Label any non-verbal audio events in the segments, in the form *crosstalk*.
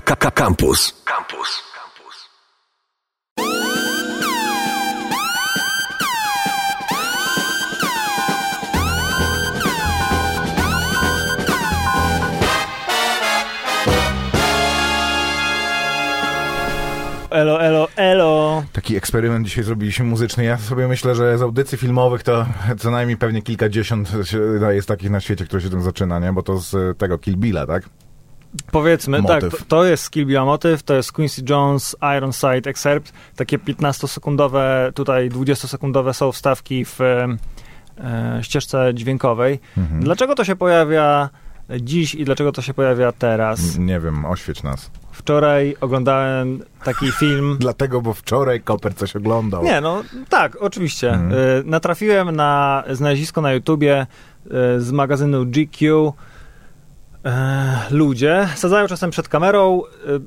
Campus. Campus. Elo, elo, elo. Taki eksperyment dzisiaj zrobiliśmy muzyczny. Ja sobie myślę, że z audycji filmowych to co najmniej pewnie kilkadziesiąt jest takich na świecie, które się tym zaczyna, nie? Bo to z tego Kill Billa, tak? Powiedzmy, Motyw. tak, to jest Kill Bill motyw, to jest Quincy Jones Ironside Excerpt, takie 15-sekundowe, tutaj 20-sekundowe są wstawki w e, ścieżce dźwiękowej. Mhm. Dlaczego to się pojawia dziś i dlaczego to się pojawia teraz? Nie wiem, oświeć nas. Wczoraj oglądałem taki *laughs* film. Dlatego, bo wczoraj Koper coś oglądał. Nie, no tak, oczywiście. Mhm. Y, Natrafiłem na znalezisko na YouTubie y, z magazynu GQ. Ludzie sadzają czasem przed kamerą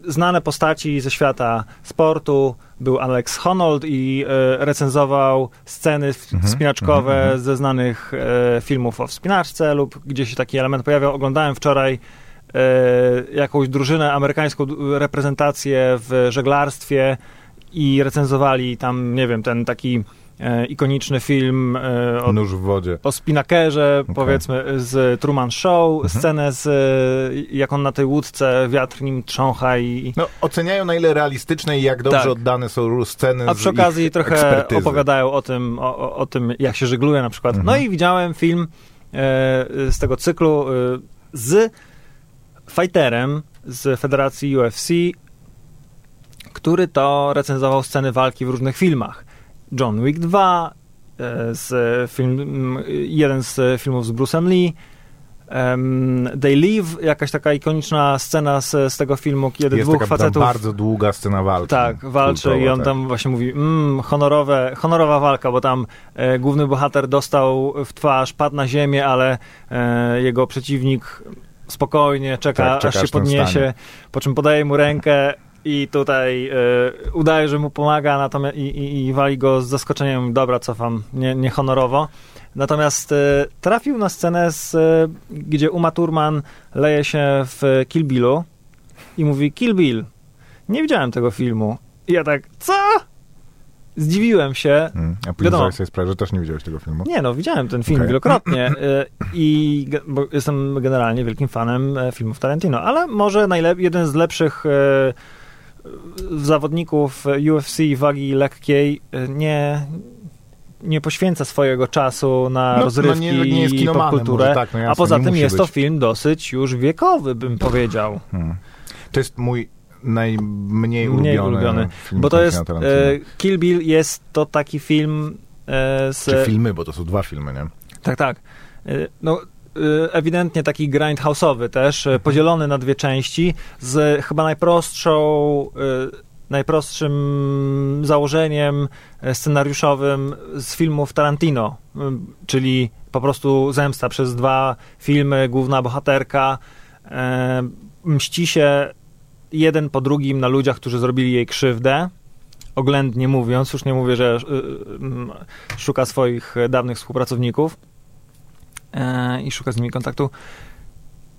y, znane postaci ze świata sportu. Był Alex Honnold i y, recenzował sceny Mhm, wspinaczkowe mhm, mhm. ze znanych e, filmów o wspinaczce lub gdzie się taki element pojawiał. Oglądałem wczoraj jakąś drużynę amerykańską, reprezentację w żeglarstwie i recenzowali tam, nie wiem, ten taki e, ikoniczny film e, o, Nóż w wodzie. o spinakerze, Okej. powiedzmy, z Truman Show, Mhm. scenę z, e, jak on na tej łódce, wiatr nim trzącha i... No, oceniają na ile realistyczne i jak dobrze Tak. oddane są sceny A przy okazji trochę ekspertyzy. opowiadają o tym, o, o, o tym, jak się żegluje na przykład. Mhm. No i widziałem film e, z tego cyklu e, z fighterem z federacji UFC, który to recenzował sceny walki w różnych filmach. John Wick 2, e, z film, jeden z filmów z Bruce'em Lee, They Live, jakaś taka ikoniczna scena z, z tego filmu, kiedy Jest dwóch taka facetów... bardzo długa scena walki. Tak, walczy Kultowa, i on tak. tam właśnie mówi, mm, honorowe, honorowa walka, bo tam e, główny bohater dostał w twarz, padł na ziemię, ale e, jego przeciwnik spokojnie czeka, Tak, czeka, aż się podniesie, stanie. po czym podaje mu rękę i tutaj e, udaje, że mu pomaga natomiast, i, i, i wali go z zaskoczeniem, dobra, cofam, nie, nie honorowo. Natomiast e, trafił na scenę, z, e, gdzie Uma Thurman leje się w Kill Billu i mówi, Kill Bill, nie widziałem tego filmu. I ja tak, co? Zdziwiłem się. Mm. A później zdałeś sobie sprawę, że też nie widziałeś tego filmu. Nie no, widziałem ten film Okej. wielokrotnie y, *clears throat* i bo jestem generalnie wielkim fanem filmów Tarantino, ale może najlep- jeden z lepszych zawodników UFC wagi lekkiej e, nie, nie poświęca swojego czasu na No, rozrywki no nie, nie i popkulturę, tak, no jasne, a poza tym jest to być. film dosyć już wiekowy, bym powiedział. Hmm. To jest mój najmniej Mniej ulubiony, ulubiony, film Bo to jest, e, Kill Bill jest to taki film e, z... Czy filmy, bo to są dwa filmy, nie? Tak, tak. Y, No, y, ewidentnie taki grindhouse'owy też, y, podzielony na dwie części, z chyba najprostszą, y, najprostszym założeniem y, scenariuszowym z filmów Tarantino, y, czyli po prostu zemsta przez dwa filmy, główna bohaterka y, mści się jeden po drugim na ludziach, którzy zrobili jej krzywdę, oględnie mówiąc, już nie mówię, że y, y, szuka swoich dawnych współpracowników i szuka z nimi kontaktu,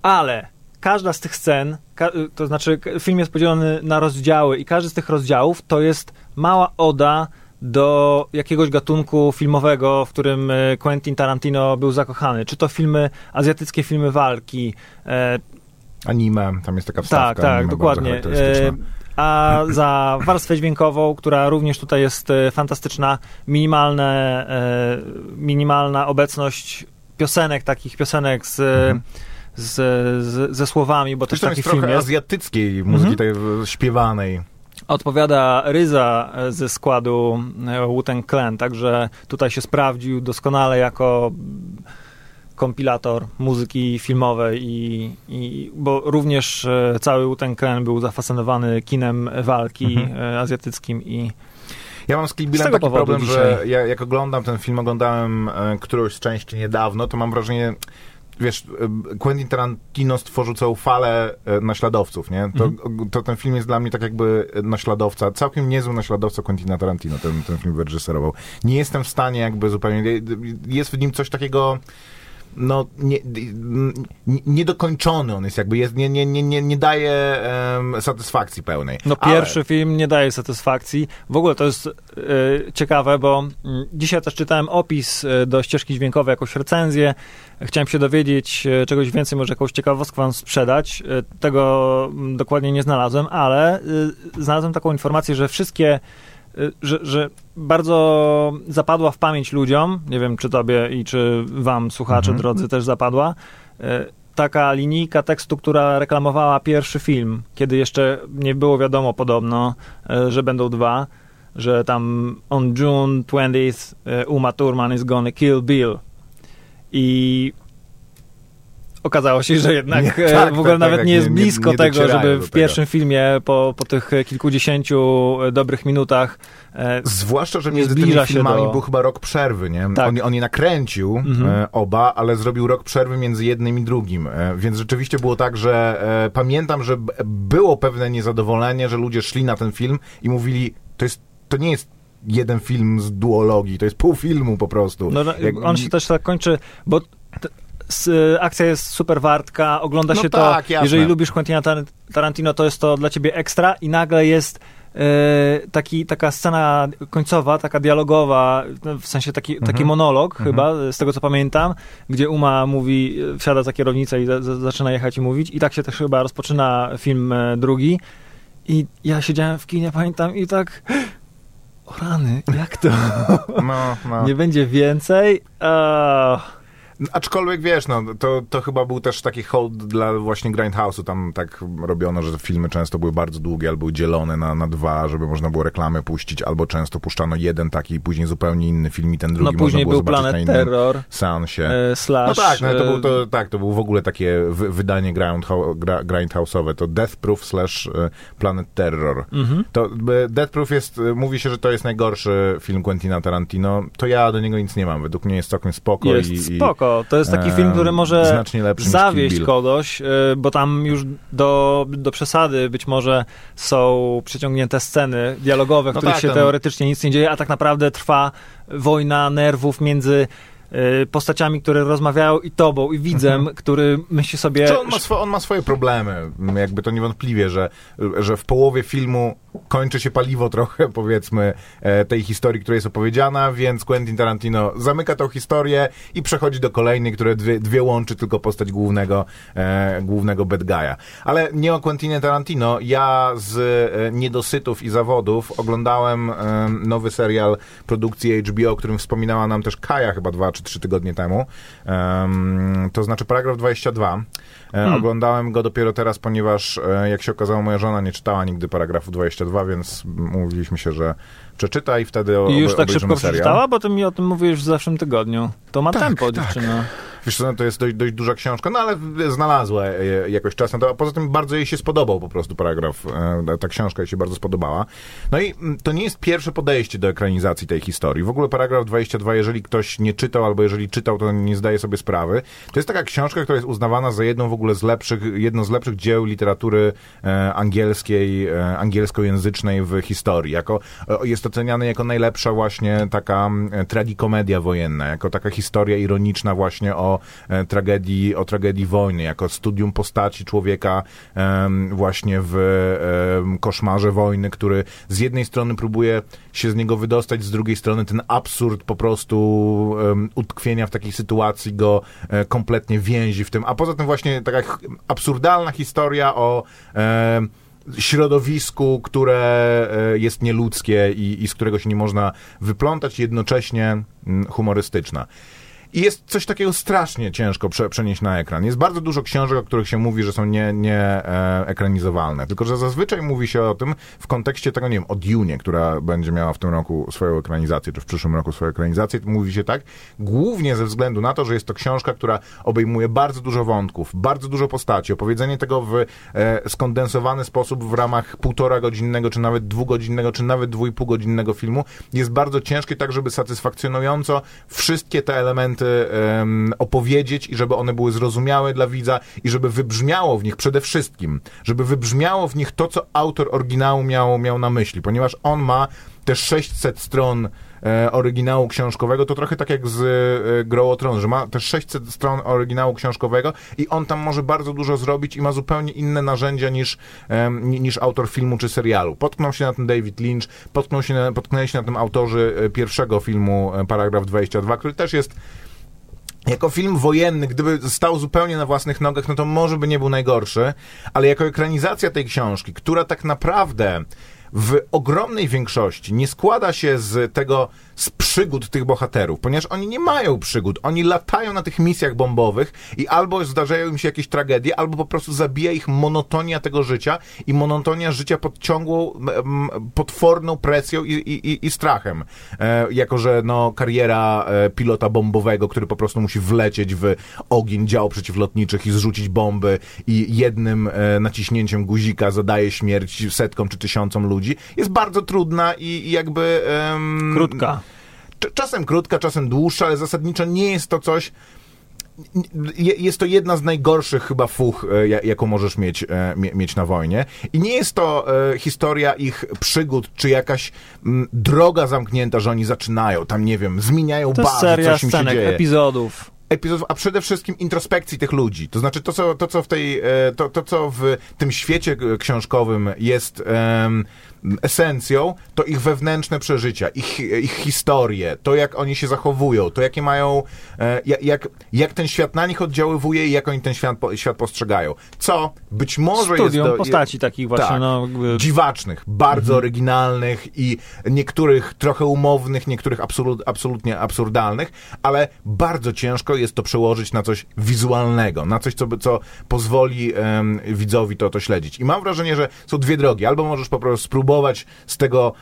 ale każda z tych scen, y, to znaczy film jest podzielony na rozdziały i każdy z tych rozdziałów to jest mała oda do jakiegoś gatunku filmowego, w którym e, Quentin Tarantino był zakochany. Czy to filmy, azjatyckie filmy walki, e, Anime, tam jest taka wstawka tak, tak, dokładnie. E, A za warstwę dźwiękową, która również tutaj jest e, fantastyczna, minimalne, e, minimalna obecność piosenek, takich piosenek z, Mhm. z, z, ze słowami, bo też taki jest film trochę jest. azjatyckiej muzyki, Mhm. tej śpiewanej. Odpowiada Ryza e, ze składu e, Wu-Tang Clan, także tutaj się sprawdził doskonale jako kompilator muzyki filmowej i, i bo również e, cały Wu-Tang Clan był zafascynowany kinem walki Mhm. azjatyckim i Ja mam z Kill taki problem, że dzisiaj. ja, jak oglądam ten film, oglądałem e, którąś z części niedawno, to mam wrażenie, wiesz, e, Quentin Tarantino stworzył całą falę e, naśladowców, nie? To, Mhm. to ten film jest dla mnie tak jakby naśladowca, całkiem niezły naśladowca Quentina Tarantino, ten, ten film wyreżyserował. Nie jestem w stanie jakby zupełnie, jest w nim coś takiego no, nie, nie, niedokończony on jest, jakby jest, nie, nie, nie, nie, daje um, satysfakcji pełnej. No Ale- pierwszy film nie daje satysfakcji. W ogóle to jest e, ciekawe, bo mm, dzisiaj też czytałem opis e, do ścieżki dźwiękowej, jakąś recenzję. Chciałem się dowiedzieć e, czegoś więcej, może jakąś ciekawostkę wam sprzedać. Tego dokładnie nie znalazłem, ale znalazłem taką informację, że wszystkie że, że bardzo zapadła w pamięć ludziom, nie wiem czy tobie i czy wam, słuchacze Mhm. drodzy, też zapadła, e, taka linijka tekstu, która reklamowała pierwszy film, kiedy jeszcze nie było wiadomo podobno, e, że będą dwa, że tam on June 20th e, Uma Thurman is gonna kill Bill. I okazało się, że jednak Nie, e, tak, w ogóle tak, nawet tak, nie jest nie- blisko nie tego, żeby w tego. pierwszym filmie po, po tych kilkudziesięciu e, dobrych minutach e, Zwłaszcza, że między tymi filmami do- był chyba rok przerwy, nie? Tak. On, on je nakręcił Mhm. e, oba, ale zrobił rok przerwy między jednym i drugim. E, więc rzeczywiście było tak, że e, pamiętam, że było pewne niezadowolenie, że ludzie szli na ten film i mówili, to jest, to nie jest jeden film z duologii, to jest pół filmu po prostu. No, no, on się też tak kończy, bo akcja jest super wartka, ogląda No się tak, to, jasne. jeżeli lubisz Quentina Tar- Tarantino, to jest to dla ciebie ekstra i nagle jest e, taki, taka scena końcowa, taka dialogowa, w sensie taki, taki Mhm. monolog Mhm. chyba, z tego co pamiętam, gdzie Uma mówi, e, wsiada za kierownicę i za, za, zaczyna jechać i mówić i tak się też chyba rozpoczyna film e, drugi i ja siedziałem w kinie, pamiętam i tak *gasps* o rany, jak to? No, no. *laughs* Nie będzie więcej? Eee, Aczkolwiek wiesz, no, to, to chyba był też taki hołd dla właśnie Grindhouse'u. Tam tak robiono, że filmy często były bardzo długie, albo dzielone na, na dwa, żeby można było reklamy puścić, albo często puszczano jeden taki i później zupełnie inny film i ten drugi no później można było był Planet Terror, seansie. e, slash... No tak, no, to, e, był, to, tak, to był w ogóle takie wy, wydanie grindhou- gra, grindhouse'owe, to Death Proof slash e, Planet Terror. mhm. To e, Death Proof jest, e, mówi się, że to jest najgorszy film Quentina Tarantino, to ja do niego nic nie mam, według mnie jest całkiem spoko Jest i, i spoko. To jest taki e, film, który może zawieść kogoś, e, bo tam już do, do przesady być może są przyciągnięte sceny dialogowe, w No których tak, się tam- teoretycznie nic nie dzieje, a tak naprawdę trwa wojna nerwów między postaciami, które rozmawiają i tobą, i widzem, który myśli sobie... Czy on, ma swo- on ma swoje problemy. Jakby to niewątpliwie, że, że w połowie filmu kończy się paliwo trochę, *laughs* powiedzmy, e, tej historii, która jest opowiedziana, więc Quentin Tarantino zamyka tą historię i przechodzi do kolejnej, które dwie, dwie łączy tylko postać głównego, e, głównego bad guy'a. Ale nie o Quentinie Tarantino. Ja z e, niedosytów i zawodów oglądałem e, nowy serial produkcji HBO, o którym wspominała nam też Kaja chyba dwa czy trzy tygodnie temu. Em, to znaczy paragraf 22. E, Hmm. Oglądałem go dopiero teraz, ponieważ e, jak się okazało, moja żona nie czytała nigdy paragrafu 22, więc mówiliśmy się, że przeczyta i wtedy o, I już tak szybko serial. przeczytała, bo ty mi o tym mówiłeś w zeszłym tygodniu. To ma Tak, tempo, tak. dziewczyna. Wiesz co, no to jest dość, dość duża książka, no ale znalazła jakoś czas na to, a poza tym bardzo jej się spodobał po prostu paragraf, e, ta książka jej się bardzo spodobała. No i mm, to nie jest pierwsze podejście do ekranizacji tej historii. W ogóle paragraf 22, jeżeli ktoś nie czytał, albo jeżeli czytał, to nie zdaje sobie sprawy. To jest taka książka, która jest uznawana za jedną w ogóle z lepszych, jedno z lepszych dzieł literatury e, angielskiej, e, angielskojęzycznej w historii. Jako, jest oceniany jako najlepsza właśnie taka e, tragikomedia wojenna, jako taka historia ironiczna właśnie o e, tragedii, o tragedii wojny, jako studium postaci człowieka właśnie w koszmarze wojny, który z jednej strony próbuje się z niego wydostać, z drugiej strony ten absurd po prostu utkwienia w takiej sytuacji go e, kompletnie więzi w tym, a poza tym właśnie taka absurdalna historia o środowisku, które e, jest nieludzkie i, i z którego się nie można wyplątać, jednocześnie mm, humorystyczna. I jest coś takiego strasznie ciężko prze, przenieść na ekran. Jest bardzo dużo książek, o których się mówi, że są nie, nie e, ekranizowalne. Tylko, że zazwyczaj mówi się o tym w kontekście tego, nie wiem, o Dune, która będzie miała w tym roku swoją ekranizację, czy w przyszłym roku swoją ekranizację. Mówi się tak, głównie ze względu na to, że jest to książka, która obejmuje bardzo dużo wątków, bardzo dużo postaci. Opowiedzenie tego w e, skondensowany sposób w ramach półtora godzinnego, czy nawet dwugodzinnego, czy nawet dwójpół godzinnego filmu jest bardzo ciężkie, tak żeby satysfakcjonująco wszystkie te elementy em, opowiedzieć i żeby one były zrozumiałe dla widza i żeby wybrzmiało w nich przede wszystkim, żeby wybrzmiało w nich to, co autor oryginału miał, miał na myśli, ponieważ on ma te 600 stron e, oryginału książkowego, to trochę tak jak z e, o Tron, że ma te 600 stron oryginału książkowego i on tam może bardzo dużo zrobić i ma zupełnie inne narzędzia niż, ni- niż autor filmu czy serialu. Potknął się na tym David Lynch, potknął się na, potknęli się na tym autorzy e, pierwszego filmu e, Paragraf 22, który też jest jako film wojenny, gdyby stał zupełnie na własnych nogach, no to może by nie był najgorszy, ale jako ekranizacja tej książki, która tak naprawdę w ogromnej większości nie składa się z tego, z przygód tych bohaterów, ponieważ oni nie mają przygód. Oni latają na tych misjach bombowych i albo zdarzają im się jakieś tragedie, albo po prostu zabija ich monotonia tego życia i monotonia życia pod ciągłą, potworną presją i, i, i- strachem. E, jako, że no, kariera e, pilota bombowego, który po prostu musi wlecieć w ogień dział przeciwlotniczych i zrzucić bomby i jednym e, naciśnięciem guzika zadaje śmierć setkom czy tysiącom ludzi, jest bardzo trudna i, i jakby... Krótka. Cz- Czasem krótka, czasem dłuższa, ale zasadniczo nie jest to coś. je- Jest to jedna z najgorszych chyba fuch, e, ja- jaką możesz mieć, e, mie- mieć na wojnie. I nie jest to e, historia ich przygód, czy jakaś mm, droga zamknięta, że oni zaczynają, tam nie wiem, zmieniają To bazę, seria coś im się scenek, dzieje epizodów. epizodów, a przede wszystkim introspekcji tych ludzi. To znaczy to, co, to, co w tej, to, to, co w tym świecie książkowym jest em, esencją, to ich wewnętrzne przeżycia, ich, ich historie, to jak oni się zachowują, to jakie mają, e, ja- jak, jak ten świat na nich oddziaływuje i jak oni ten świat, świat postrzegają. Co być może Studium jest... do- postaci takich właśnie, tak, no, jakby- dziwacznych, bardzo oryginalnych i niektórych trochę umownych, niektórych absolut, absolutnie absurdalnych, ale bardzo ciężko jest to przełożyć na coś wizualnego, na coś, co, by- co pozwoli em, widzowi to, to śledzić. I mam wrażenie, że są dwie drogi. Albo możesz po prostu spróbować z tego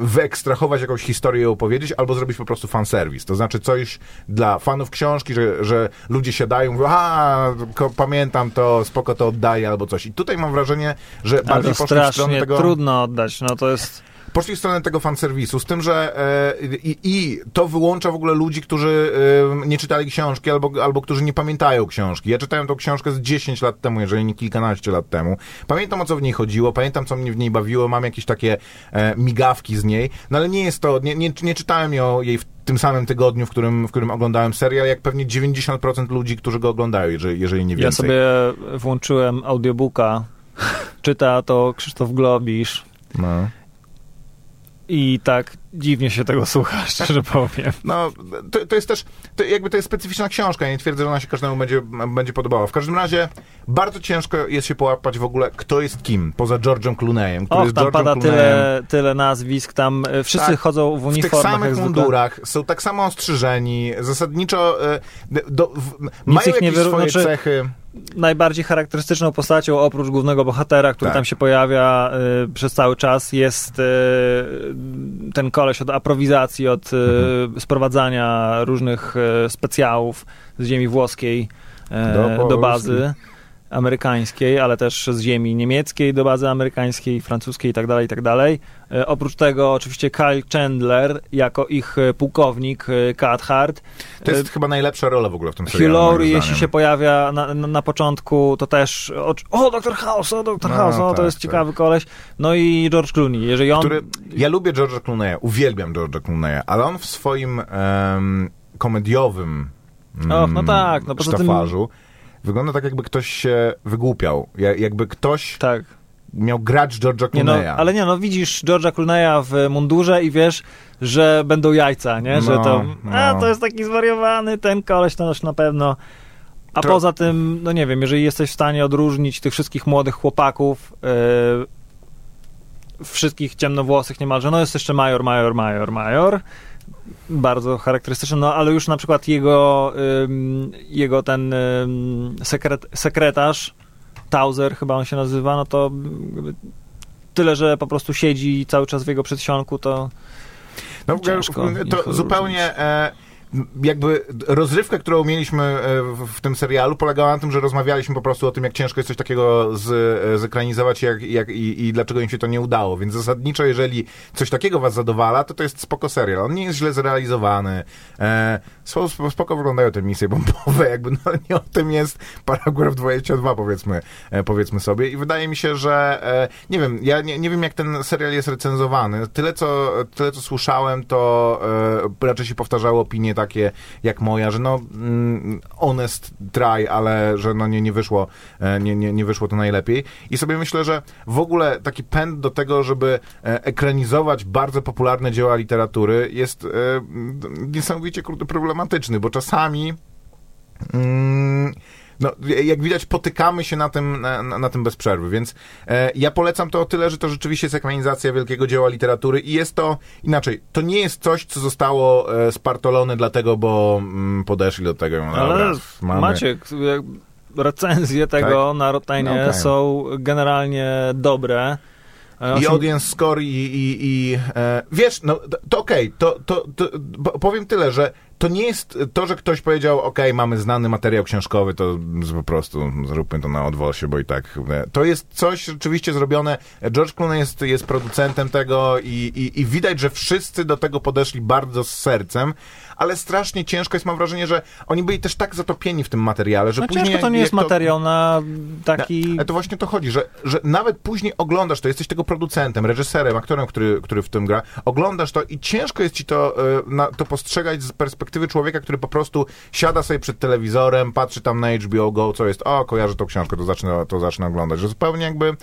wyekstrahować jakąś historię i opowiedzieć, albo zrobić po prostu fanserwis. To znaczy coś dla fanów książki, że, że ludzie siadają mówią, a pamiętam to, spoko to oddaję, albo coś. I tutaj mam wrażenie, że bardziej poszli w stronę tego... trudno oddać, no to jest... Poszli w stronę tego fanserwisu, z tym, że e, i, i to wyłącza w ogóle ludzi, którzy e, nie czytali książki albo, albo którzy nie pamiętają książki. Ja czytałem tą książkę z 10 lat temu, jeżeli nie kilkanaście lat temu. Pamiętam o co w niej chodziło, pamiętam co mnie w niej bawiło, mam jakieś takie e, migawki z niej, no ale nie jest to, nie, nie, nie czytałem ją, jej w tym samym tygodniu, w którym, w którym oglądałem serial, jak pewnie 90% ludzi, którzy go oglądają, jeżeli, jeżeli nie Ja więcej. sobie włączyłem audiobooka, czyta to Krzysztof Globisz No. I tak dziwnie się tego słucha, *laughs* szczerze powiem. No, to, to jest też, to jakby to jest specyficzna książka, ja nie twierdzę, że ona się każdemu będzie, będzie podobała. W każdym razie bardzo ciężko jest się połapać w ogóle, kto jest kim, poza George'em Clooneyem, który Och, jest tam George'em pada Clooneyem. tyle, tyle nazwisk, tam e, wszyscy Tak, chodzą w W tych uniformach. samych mundurach, są tak samo ostrzyżeni, zasadniczo e, do, w, mają nie jakieś wyru- swoje znaczy- cechy. Najbardziej charakterystyczną postacią, oprócz głównego bohatera, który Tak. tam się pojawia y, przez cały czas, jest y, ten koleś od aprowizacji, od y, Mhm. sprowadzania różnych y, specjałów z ziemi włoskiej y, Do do, bazy amerykańskiej, ale też z ziemi niemieckiej do bazy amerykańskiej, francuskiej i tak dalej, i tak dalej. Y, Oprócz tego oczywiście Kyle Chandler jako ich y, pułkownik y, Cathart. To jest chyba najlepsza rola w ogóle w tym serialu. Laurie, jeśli się pojawia na, na, na początku, to też o, o Dr. House, o Dr. No, House, o, to tak, jest tak. ciekawy koleś. No i George Clooney, jeżeli on... który, ja lubię George'a Clooney'a, uwielbiam George'a Clooney'a, ale on w swoim em, komediowym mm, Och, no tak, no poza tym- sztafarzu wygląda tak, jakby ktoś się wygłupiał. Ja, jakby ktoś Tak. miał grać George'a no, Clooney'a. ale nie no, widzisz George'a Clooney'a w mundurze i wiesz, że będą jajca, nie? Że No, to, a, no. to jest taki zwariowany ten koleś, to już na pewno... A Tro- poza tym, no nie wiem, jeżeli jesteś w stanie odróżnić tych wszystkich młodych chłopaków, yy, wszystkich ciemnowłosych niemalże, no jest jeszcze Major, Major, Major, Major, bardzo charakterystyczny, no ale już na przykład jego, ym, jego ten ym, sekret, sekretarz, Tauser chyba on się nazywa, no to tyle, że po prostu siedzi cały czas w jego przedsionku, to No, to zupełnie... E, jakby rozrywka, którą mieliśmy e, w, tym serialu polegała na tym, że rozmawialiśmy po prostu o tym, jak ciężko jest coś takiego z, e, zekranizować jak, jak, i, i dlaczego im się to nie udało. Więc zasadniczo, jeżeli coś takiego was zadowala, to to jest spoko serial. On nie jest źle zrealizowany. E, spoko wyglądają te misje bombowe, *laughs* jakby no, nie o tym jest paragraf 22 powiedzmy, e, powiedzmy sobie. I wydaje mi się, że e, nie wiem, ja nie, nie wiem jak ten serial jest recenzowany. Tyle co, tyle co słyszałem, to e, raczej się powtarzało opinie takie jak moja, że no mm, honest try, ale że no nie, nie wyszło e, nie, nie, nie wyszło to najlepiej. I sobie myślę, że w ogóle taki pęd do tego, żeby e, ekranizować bardzo popularne dzieła literatury jest e, niesamowicie problematyczny, bo czasami mm, no, jak widać, potykamy się na tym, na, na tym bez przerwy, więc e, ja polecam to o tyle, że to rzeczywiście jest ekranizacja wielkiego dzieła literatury i jest to, inaczej, to nie jest coś, co zostało e, spartolone dlatego, bo mm, podeszli do tego. No, Ale dobra, mamy... Maciek, recenzje tego tak? na Rotenie no, okay. są generalnie dobre. I audience score i, i, i e, wiesz, no to okej, okay, to, to, to powiem tyle, że to nie jest to, że ktoś powiedział, ok, mamy znany materiał książkowy, to po prostu zróbmy to na odwosie, bo i tak. E, to jest coś rzeczywiście zrobione. George Clooney jest, jest producentem tego i, i, i widać, że wszyscy do tego podeszli bardzo z sercem, ale strasznie ciężko jest, mam wrażenie, że oni byli też tak zatopieni w tym materiale, że no później... ciężko to nie jest materiał na taki... Ale to właśnie to chodzi, że, że nawet później oglądasz to, jesteś tego producentem, reżyserem, aktorem, który, który w tym gra, oglądasz to i ciężko jest ci to, e, na, to postrzegać z perspektywy człowieka, który po prostu siada sobie przed telewizorem, patrzy tam na HBO Go, co jest, o, kojarzę tą książkę, to zacznę, to zacznę oglądać, że zupełnie jakby,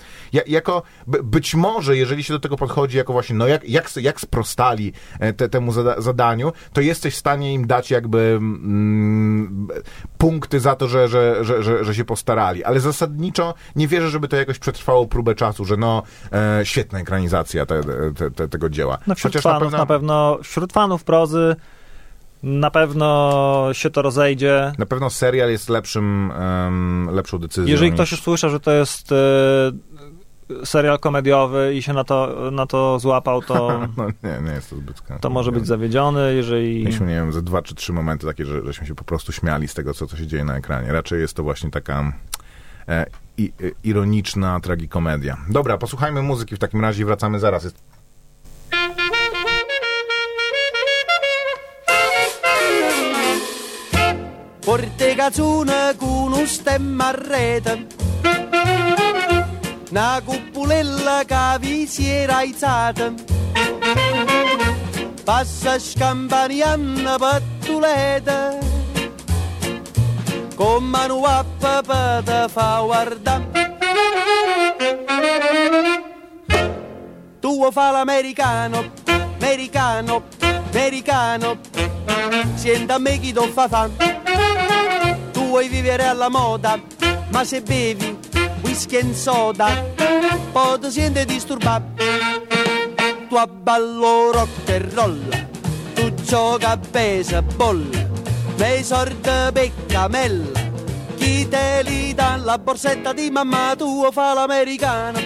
jako, być może, jeżeli się do tego podchodzi jako właśnie, no jak, jak, jak sprostali e, te, temu zada zadaniu, to jesteś w stanie im dać jakby mm, punkty za to, że, że, że, że, że się postarali. Ale zasadniczo nie wierzę, żeby to jakoś przetrwało próbę czasu, że no e, świetna ekranizacja te, te, te, tego dzieła. No wśród Chociaż fanów na pewno... na pewno, wśród fanów prozy na pewno się to rozejdzie. Na pewno serial jest lepszym, um, lepszą decyzją. Jeżeli niż... ktoś usłyszał, że to jest e, serial komediowy i się na to, na to złapał, to. *laughs* no nie, nie jest to zbyt. To może być zawiedziony, jeżeli. Mieliśmy, nie wiem, ze dwa czy trzy momenty takie, że, żeśmy się po prostu śmiali z tego, co, co się dzieje na ekranie. Raczej jest to właśnie taka. E, i, e, ironiczna tragikomedia. Dobra, posłuchajmy muzyki w takim razie i wracamy zaraz. Jest... Porte cazzone con un stemma a rete una cupulella che vi si era alzata. Passa scampanianna pattuleta, con mano a papà te fa guardare. Tu fa l'americano, americano, americano, senta a me chi ti fa fa. Vuoi vivere alla moda, ma se bevi whisky e soda, poi ti senti disturbato. Tu abballo rock e roll, tu gioca a baseball, me sorte peccamella, chi te li dà la borsetta di mamma tua fa l'americano,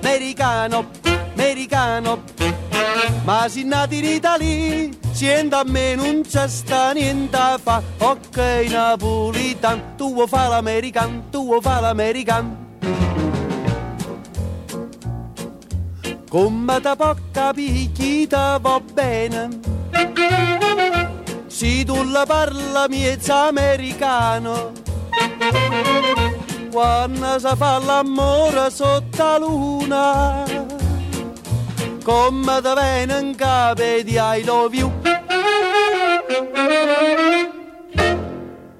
americano, americano, ma si nati in Italia, siendo a me non c'è sta niente fa, ok napolitan, tu fa l'americano, tu fa l'americano. Come da poca picchita va bene. Se tu la parla miezza americano. Quando si fa l'amore sotto la luna. Come da viene in capo di I love you.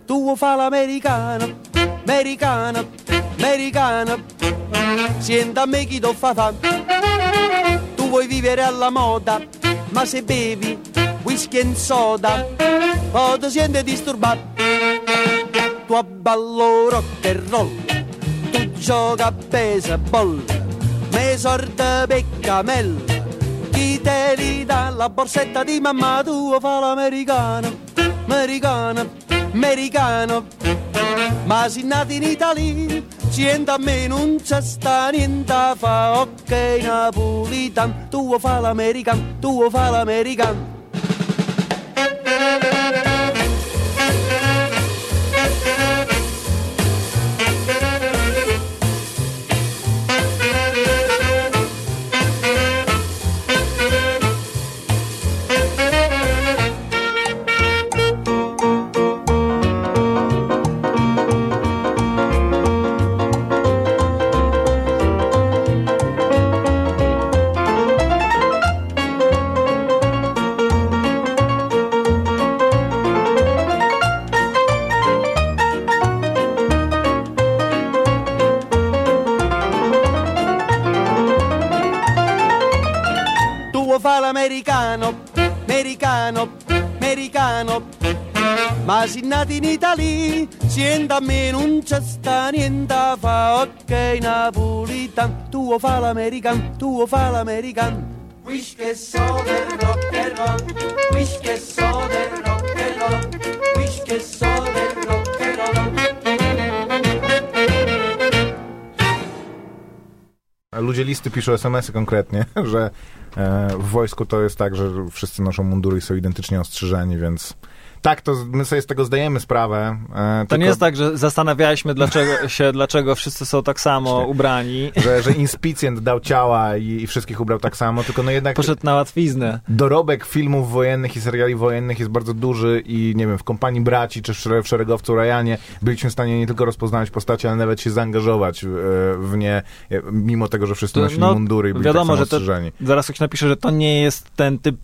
Tu fa l'americano, americano, americano. Sienta a me chi ti fa fame vuoi vivere alla moda, ma se bevi whisky e soda, poi ti senti disturbato. Tu abballo rock e roll, tu gioca a baseball, me sorte peccamella, chi te la borsetta di mamma tua fa l'americano, americano, americano, ma si nati in Italia Sienta a me non c'è sta niente fa, ok napolitan, tu fa l'american, tu fa l'american. Italia, sienta a me non c'è sta niente fa, ok napolitan, tuo fa l'americano, tuo fa l'americano. Wish che so del rock and roll, wish che so del rock and roll, wish che so del rock and roll. Ludzie listy piszą SMS-y konkretnie, *laughs* że e, w wojsku to jest tak, że wszyscy noszą mundury i są identycznie ostrzyżeni, więc tak, to my sobie z tego zdajemy sprawę. E, to tylko... nie jest tak, że zastanawialiśmy dlaczego, *laughs* się, dlaczego wszyscy są tak samo ubrani. Że, że inspicjent dał ciała i, i, wszystkich ubrał tak samo, tylko no jednak... Poszedł na łatwiznę. Dorobek filmów wojennych i seriali wojennych jest bardzo duży i nie wiem, w Kompanii Braci czy w Szeregowcu Rajanie byliśmy w stanie nie tylko rozpoznać postacie, ale nawet się zaangażować w, w nie, mimo tego, że wszyscy nosili no, mundury i byli wiadomo, tak samo że to, Zaraz ktoś napisze, że to nie jest ten typ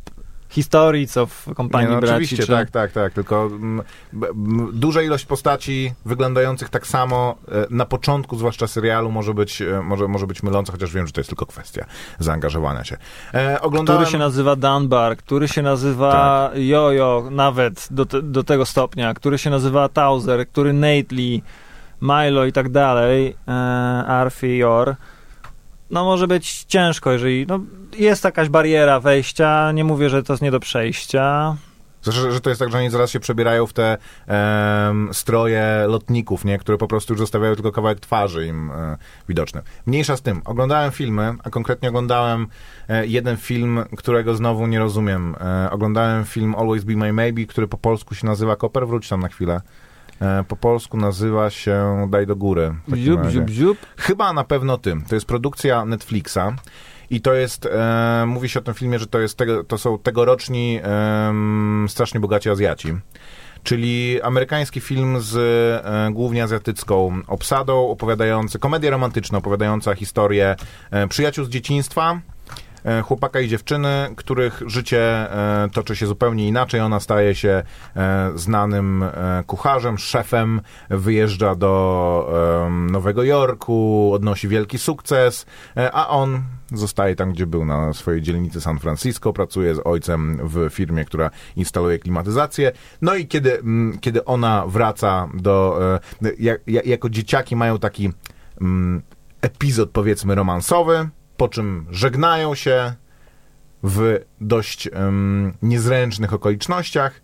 historii, co w kompanii nie, no, braci. Oczywiście, czy... tak, tak, tak, tylko m, m, duża ilość postaci wyglądających tak samo e, na początku, zwłaszcza serialu, może być, e, może, może być myląca, chociaż wiem, że to jest tylko kwestia zaangażowania się. E, oglądałem... Który się nazywa Dunbar, który się nazywa tak. Jojo, nawet do, te, do tego stopnia, który się nazywa Tauser, który Nate Lee, Milo i tak dalej, e, Arfior no może być ciężko, jeżeli no, jest jakaś bariera wejścia, nie mówię, że to jest nie do przejścia. Że, że to jest tak, że oni zaraz się przebierają w te stroje lotników, nie? które po prostu już zostawiają tylko kawałek twarzy im e, widoczny. Mniejsza z tym. Oglądałem filmy, a konkretnie oglądałem e, jeden film, którego znowu nie rozumiem. E, oglądałem film Always Be My Maybe, który po polsku się nazywa Koper. Wróć tam na chwilę. E, po polsku nazywa się Daj do góry. Ziup, ziup, ziup. Chyba na pewno tym. To jest produkcja Netflixa. I to jest, e, mówi się o tym filmie, że to, jest tego, to są tegoroczni e, strasznie bogaci Azjaci. Czyli amerykański film z e, głównie azjatycką obsadą, opowiadający, komedię romantyczną, opowiadająca historię e, przyjaciół z dzieciństwa, chłopaka i dziewczyny, których życie e, toczy się zupełnie inaczej. Ona staje się e, znanym kucharzem, szefem, wyjeżdża do Nowego Jorku, odnosi wielki sukces, a on zostaje tam, gdzie był, na swojej dzielnicy San Francisco, pracuje z ojcem w firmie, która instaluje klimatyzację. No i kiedy, kiedy ona wraca do... jako dzieciaki mają taki epizod, powiedzmy, romansowy, po czym żegnają się w dość um, niezręcznych okolicznościach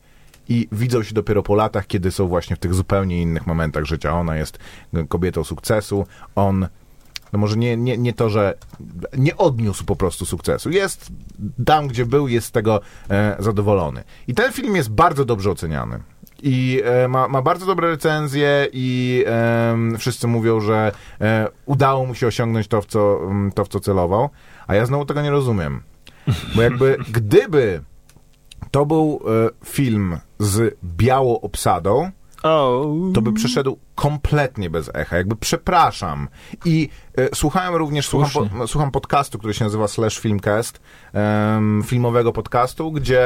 i widzą się dopiero po latach, kiedy są właśnie w tych zupełnie innych momentach życia. Ona jest kobietą sukcesu, on no może nie, nie, nie to, że nie odniósł po prostu sukcesu. Jest tam, gdzie był, jest z tego e, zadowolony. I ten film jest bardzo dobrze oceniany. I e, ma, ma, bardzo dobre recenzje i e, wszyscy mówią, że e, udało mu się osiągnąć to w, co, to, w co celował, a ja znowu tego nie rozumiem. Bo jakby *laughs* gdyby to był e, film z białą obsadą, oh. to by przeszedł kompletnie bez echa, jakby przepraszam. I słuchałem również, słucham, po, słucham, podcastu, który się nazywa Slash Filmcast, filmowego podcastu, gdzie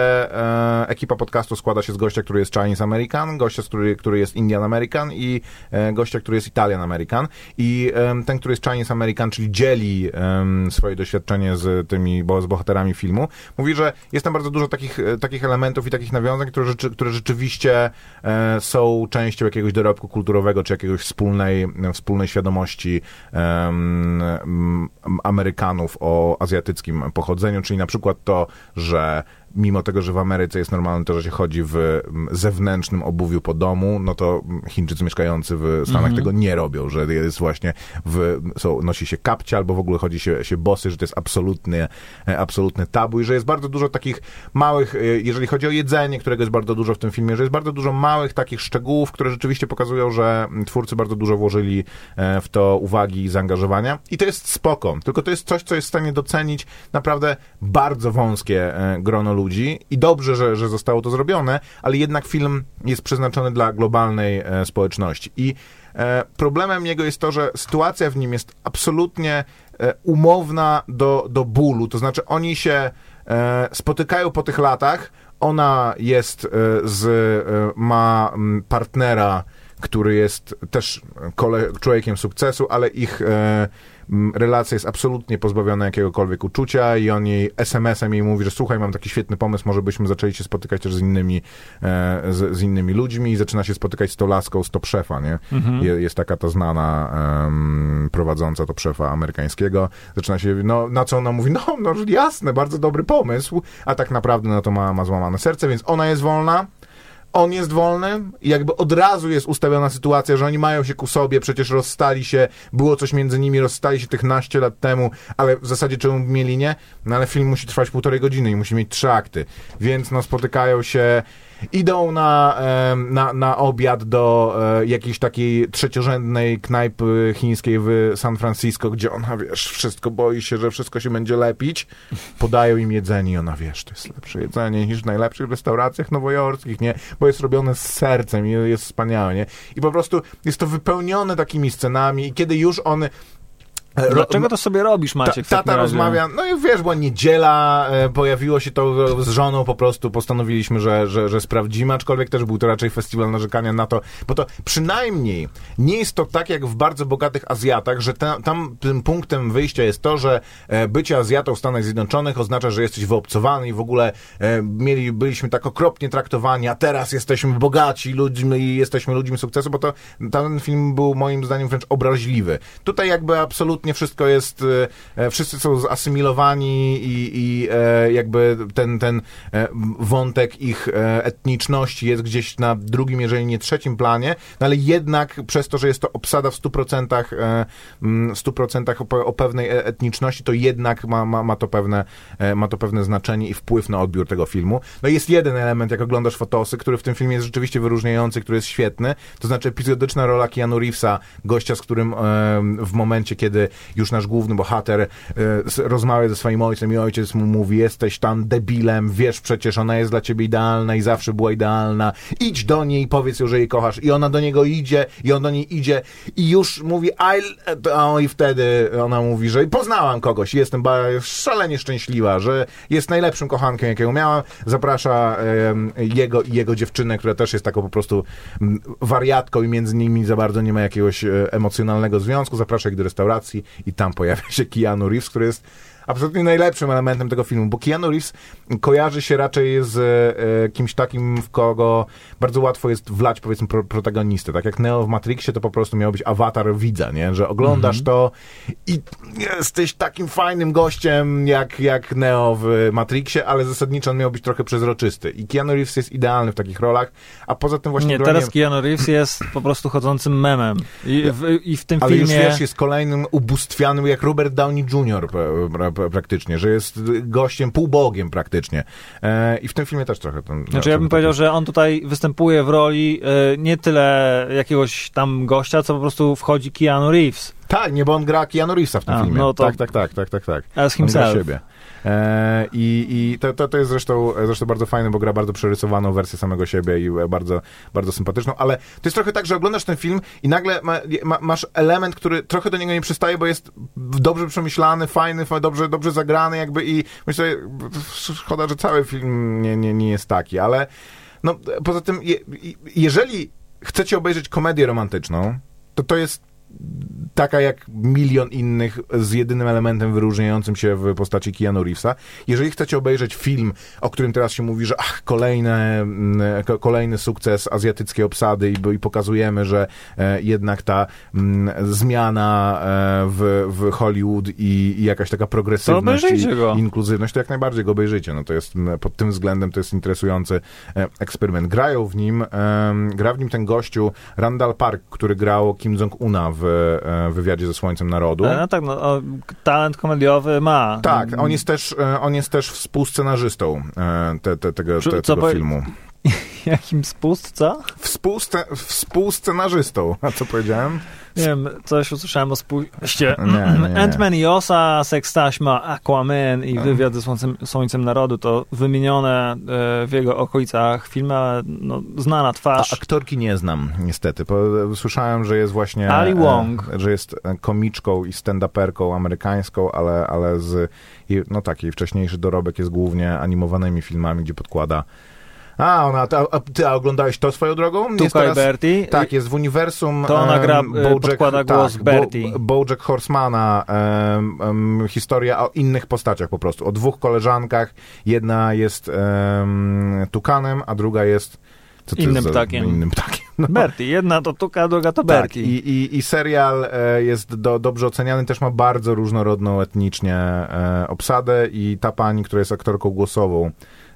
e, ekipa podcastu składa się z gościa, który jest Chinese American, gościa, który, który jest Indian American i e, gościa, który jest Italian American. I ten, który jest Chinese American, czyli dzieli swoje doświadczenie z tymi, bo, z bohaterami filmu, mówi, że jest tam bardzo dużo takich, e, takich elementów i takich nawiązań, które, rzeczy, które rzeczywiście e, są częścią jakiegoś dorobku kulturowego czy jakiegoś wspólnej, wspólnej świadomości Amerykanów o azjatyckim pochodzeniu, czyli na przykład to, że mimo tego, że w Ameryce jest normalne to, że się chodzi w zewnętrznym obuwiu po domu, no to Chińczycy mieszkający w Stanach -hmm. tego nie robią, że jest właśnie w, są, nosi się kapcia albo w ogóle chodzi się, się bosy, że to jest absolutny, e, absolutny tabu i że jest bardzo dużo takich małych, e, jeżeli chodzi o jedzenie, którego jest bardzo dużo w tym filmie, że jest bardzo dużo małych takich szczegółów, które rzeczywiście pokazują, że twórcy bardzo dużo włożyli e, w to uwagi i zaangażowania i to jest spoko, tylko to jest coś, co jest w stanie docenić naprawdę bardzo wąskie grono ludzi, ludzi i dobrze, że, że zostało to zrobione, ale jednak film jest przeznaczony dla globalnej e, społeczności. I e, problemem jego jest to, że sytuacja w nim jest absolutnie e, umowna do, do bólu, to znaczy oni się e, spotykają po tych latach, ona jest e, z, e, ma partnera, który jest też kole, człowiekiem sukcesu, ale ich relacja jest absolutnie pozbawiona jakiegokolwiek uczucia i on jej SMS-em jej mówi, że słuchaj, mam taki świetny pomysł, może byśmy zaczęli się spotykać też z innymi, e, z, z innymi ludźmi i zaczyna się spotykać z tą laską, z top szefa, nie? Je, jest taka ta znana em, prowadząca top szefa amerykańskiego. Zaczyna się, no, na co ona mówi, *laughs* no, no jasne, bardzo dobry pomysł, a tak naprawdę no to ma, ma złamane serce, więc ona jest wolna, on jest wolny i jakby od razu jest ustawiona sytuacja, że oni mają się ku sobie, przecież rozstali się, było coś między nimi, rozstali się tych naście lat temu, ale w zasadzie czemu mieli nie? No ale film musi trwać półtorej godziny i musi mieć trzy akty, więc no spotykają się idą na, na, na obiad do e, jakiejś takiej trzeciorzędnej knajpy chińskiej w San Francisco, gdzie ona, wiesz, wszystko boi się, że wszystko się będzie lepić. Podają im jedzenie i ona, wiesz, to jest lepsze jedzenie niż w najlepszych restauracjach nowojorskich, nie? Bo jest robione z sercem i jest wspaniałe, nie? I po prostu jest to wypełnione takimi scenami i kiedy już on e, ro- Dlaczego to sobie robisz, Maciek? Ta, tata rozmawia, no i wiesz, była niedziela, e, pojawiło się to z żoną, po prostu postanowiliśmy, że, że, że sprawdzimy, aczkolwiek też był to raczej festiwal narzekania na to, bo to przynajmniej nie jest to tak jak w bardzo bogatych Azjatach, że ta, tam tym punktem wyjścia jest to, że e, bycie Azjatą w Stanach Zjednoczonych oznacza, że jesteś wyobcowany i w ogóle e, mieli, byliśmy tak okropnie traktowani, a teraz jesteśmy bogaci ludźmi i jesteśmy ludźmi sukcesu, bo to ten film był moim zdaniem wręcz obraźliwy. Tutaj jakby absolutnie wszystko jest, e, wszyscy są zasymilowani i, i e, jakby ten, ten e, wątek ich e, etniczności jest gdzieś na drugim, jeżeli nie trzecim planie, no ale jednak przez to, że jest to obsada w 100%, e, mm, w 100% o, o pewnej e- etniczności, to jednak ma, ma, ma, to pewne, e, ma to pewne znaczenie i wpływ na odbiór tego filmu. No jest jeden element, jak oglądasz fotosy, który w tym filmie jest rzeczywiście wyróżniający, który jest świetny, to znaczy epizodyczna rola Keanu Reevesa, gościa, z którym e, w momencie, kiedy już nasz główny bohater e, rozmawia ze swoim ojcem i ojciec mu mówi, jesteś tam debilem, wiesz przecież, ona jest dla ciebie idealna i zawsze była idealna, idź do niej i powiedz ją, że jej kochasz i ona do niego idzie i on do niej idzie i już mówi. O, i wtedy ona mówi, że poznałam kogoś i jestem szalenie szczęśliwa, że jest najlepszym kochankiem, jakiego miałam. Zaprasza jego i jego dziewczynę, która też jest taką po prostu wariatką i między nimi za bardzo nie ma jakiegoś e, emocjonalnego związku. Zaprasza ich do restauracji i tam pojawia się Keanu Reeves, który jest absolutnie najlepszym elementem tego filmu, bo Keanu Reeves kojarzy się raczej z e, kimś takim, w kogo bardzo łatwo jest wlać, powiedzmy, pro, protagonistę. Tak jak Neo w Matrixie, to po prostu miał być awatar widza, nie? Że oglądasz to i jesteś takim fajnym gościem jak, jak Neo w Matrixie, ale zasadniczo on miał być trochę przezroczysty. I Keanu Reeves jest idealny w takich rolach, a poza tym właśnie Nie, granie- teraz Keanu Reeves jest po prostu chodzącym memem. I w, i w tym ale już filmie... wiesz, jest kolejnym ubóstwianym, jak Robert Downey Jr. pra- pra- pra- praktycznie, że jest gościem, półbogiem praktycznie. E, I w tym filmie też trochę ten... Znaczy ja bym powiedział, że on tutaj występuje w roli e, nie tyle jakiegoś tam gościa, co po prostu wchodzi Keanu Reeves Tak, nie, bo on gra Keanu Reevesa w tym filmie. no to- Tak, tak, tak, tak, tak, tak. as On gra himself. siebie. E, I i to, to, to jest zresztą, zresztą bardzo fajne, bo gra bardzo przerysowaną wersję samego siebie i bardzo, bardzo sympatyczną, ale to jest trochę tak, że oglądasz ten film i nagle ma, ma, masz element, który trochę do niego nie przystaje, bo jest dobrze przemyślany, fajny, fa- dobrze, dobrze zagrany jakby i myślę, szkoda, że cały film nie, nie, nie jest taki, ale no, poza tym, je- jeżeli chcecie obejrzeć komedię romantyczną, to to jest taka jak milion innych z jedynym elementem wyróżniającym się w postaci Keanu Reevesa. Jeżeli chcecie obejrzeć film, o którym teraz się mówi, że ach, kolejne, mm, ko- kolejny sukces azjatyckiej obsady i, i pokazujemy, że e, jednak ta mm, zmiana e, w, w Hollywood i, i jakaś taka progresywność i inkluzywność, to jak najbardziej go obejrzyjcie. No to jest m, pod tym względem to jest interesujący e, eksperyment. Grają w nim, gra w nim ten gościu Randall Park, który grał Kim Jong-una w e, wywiadzie ze Słońcem Narodu. E, No tak, no, talent komediowy ma. Tak, on jest też, e, on jest też współscenarzystą te, te, tego, te, tego filmu. *laughs* Jakim spust, co? Współsce, współscenarzystą. A co powiedziałem? Nie wiem, coś usłyszałem o spuście. Ant-Man i Osa, Seks Taśma, Aquaman i wywiad ze Słońcem, Słońcem Narodu to wymienione e, w jego okolicach filmy, ale no, znana A twarz. aktorki nie znam, niestety. Słyszałem, że jest właśnie... Ali e, Wong. że jest e, komiczką i stand-uperką amerykańską, ale, ale z... No tak, jej wcześniejszy dorobek jest głównie animowanymi filmami, gdzie podkłada A, ona, a, a ty a oglądałeś to swoją drogą? Jest Tuka i teraz- Bertie. Tak, jest w uniwersum. To ona gra, y, Bojack- podkłada głos tak, Bertie. Bo, Bojack Horsemana, em, em, historia o innych postaciach po prostu, o dwóch koleżankach. Jedna jest em, tukanem, a druga jest... Innym za- ptakiem. Innym ptakiem. No. Bertie. Jedna to Tuka, druga to Tak, Bertie. i, i, i serial e, jest do, dobrze oceniany, też ma bardzo różnorodną etnicznie e, obsadę i ta pani, która jest aktorką głosową.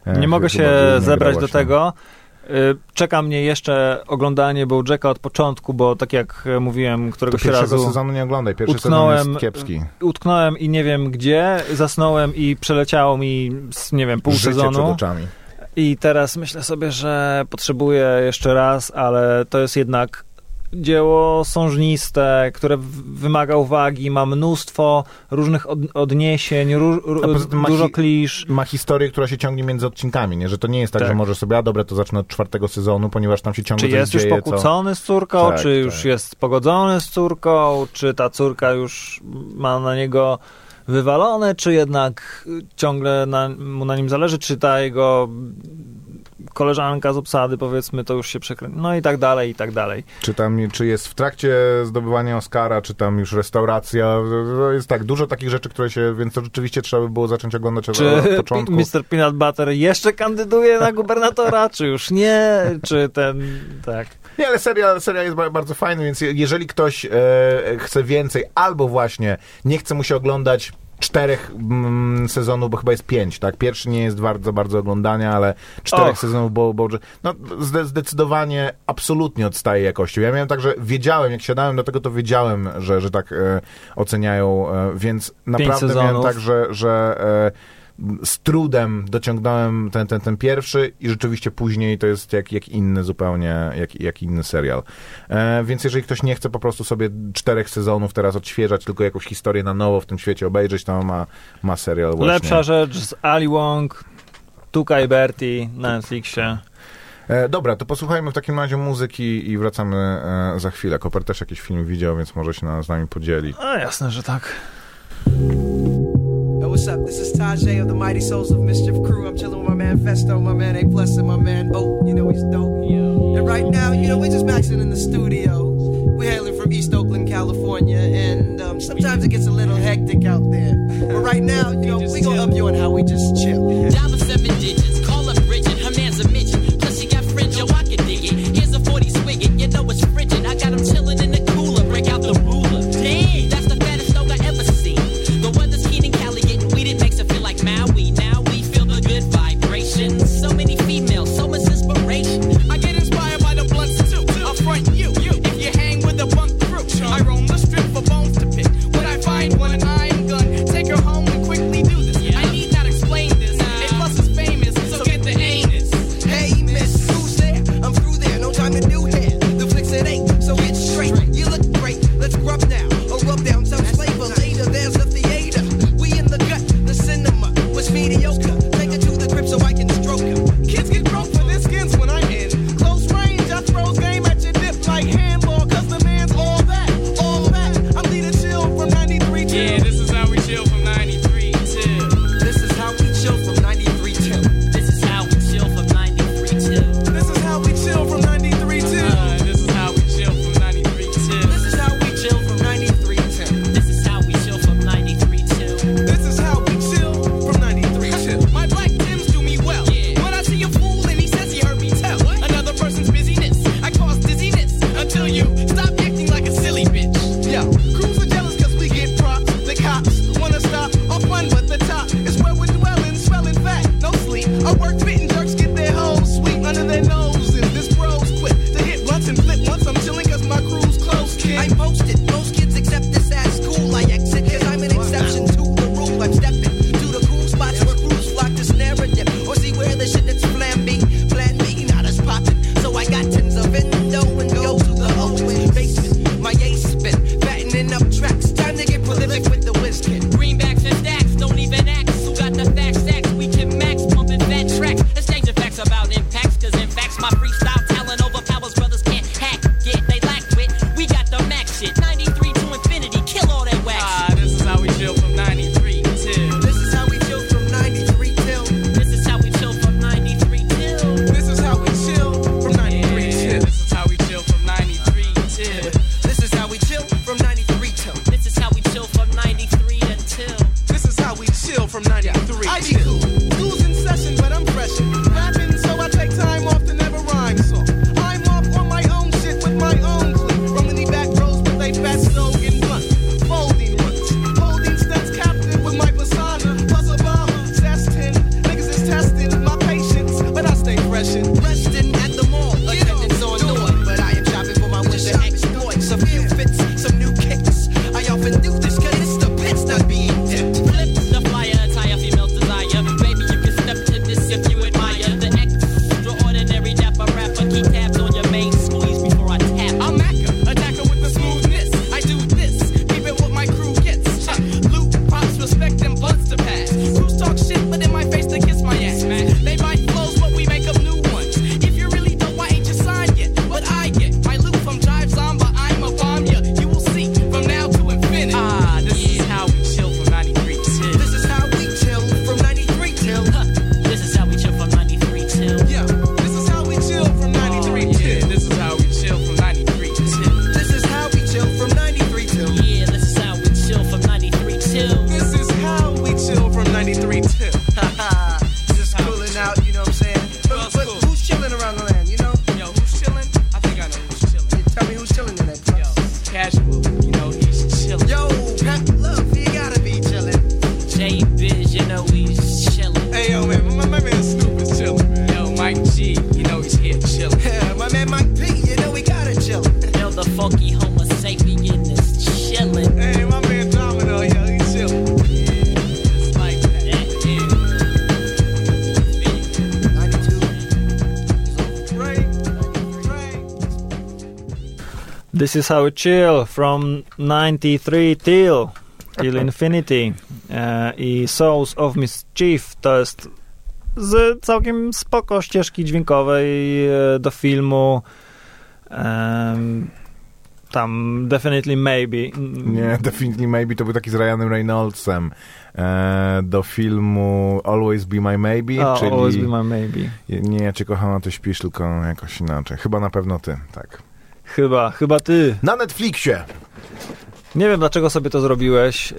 E, Nie mogę się zebrać do tego. Y, Czeka mnie jeszcze oglądanie Bojacka od początku, bo tak jak mówiłem, któregoś pierwszego razu sezonu nie oglądaj, pierwszy utknąłem, sezon jest kiepski. utknąłem i nie wiem gdzie, zasnąłem i przeleciało mi, nie wiem, pół Życie przed sezonu. oczami. I teraz myślę sobie, że potrzebuję jeszcze raz, ale to jest jednak dzieło sążniste, które wymaga uwagi, ma mnóstwo różnych od, odniesień, ró, dużo hi- klisz. Ma historię, która się ciągnie między odcinkami, nie? że to nie jest tak, Tak. że możesz sobie, a dobra, to zacznę od czwartego sezonu, ponieważ tam się ciągle Czy jest już dzieje, co... pokłócony z córką, Tak, czy już tak. jest pogodzony z córką, czy ta córka już ma na niego wywalone, czy jednak ciągle na, mu na nim zależy, czy ta jego koleżanka z obsady, powiedzmy, to już się przekręci. No i tak dalej, i tak dalej. Czy tam, czy jest w trakcie zdobywania Oscara, czy tam już restauracja, to jest tak, dużo takich rzeczy, które się, więc to rzeczywiście trzeba by było zacząć oglądać od, Czy od początku. *laughs* Mr. Peanut Butter jeszcze kandyduje na gubernatora, czy już nie, czy ten, tak. Nie, ale serial, serial jest ba- bardzo fajny, więc je- jeżeli ktoś e, chce więcej, albo właśnie nie chce mu się oglądać czterech mm, sezonów, bo chyba jest pięć, tak? Pierwszy nie jest bardzo, bardzo oglądania, ale czterech Och. sezonów, bo, bo no, zde, zdecydowanie absolutnie odstaje jakością. Ja miałem tak, że wiedziałem, jak siadałem do tego, to wiedziałem, że, że tak e, oceniają, e, więc naprawdę miałem tak, że, że e, z trudem dociągnąłem ten, ten, ten pierwszy i rzeczywiście później to jest jak, jak inny zupełnie, jak, jak inny serial. E, więc jeżeli ktoś nie chce po prostu sobie czterech sezonów teraz odświeżać, tylko jakąś historię na nowo w tym świecie obejrzeć, to ma, ma serial właśnie. Lepsza rzecz z Ali Wong, Tuka i Bertie na Netflixie. E, dobra, to posłuchajmy w takim razie muzyki i wracamy e, za chwilę. Koper też jakiś film widział, więc może się na, z nami podzieli. A jasne, że tak. Yo, what's up? This is Tajay of the Mighty Souls of Mischief crew. I'm chilling with my man Festo, my man A Plus, and my man O. You know he's dope. And right now, you know, we're just maxing in the studio. We're hailing from East Oakland, California, and um, sometimes it gets a little hectic out there. But right now, you know, we gonna up you on how we just chill. Dollar seven digits, This is how we chill from 93 till, till infinity. E, I Souls of Mischief to jest z całkiem spoko ścieżki dźwiękowej e, do filmu. Tam Definitely Maybe. Nie, Definitely Maybe to był taki z Ryanem Reynoldsem e, do filmu Always Be My Maybe, O, czyli Always Be My Maybe. nie ja cię kocham, a ty śpisz, tylko jakoś inaczej. Chyba na pewno ty, tak. Chyba, chyba ty. Na Netflixie! Nie wiem, dlaczego sobie to zrobiłeś. E,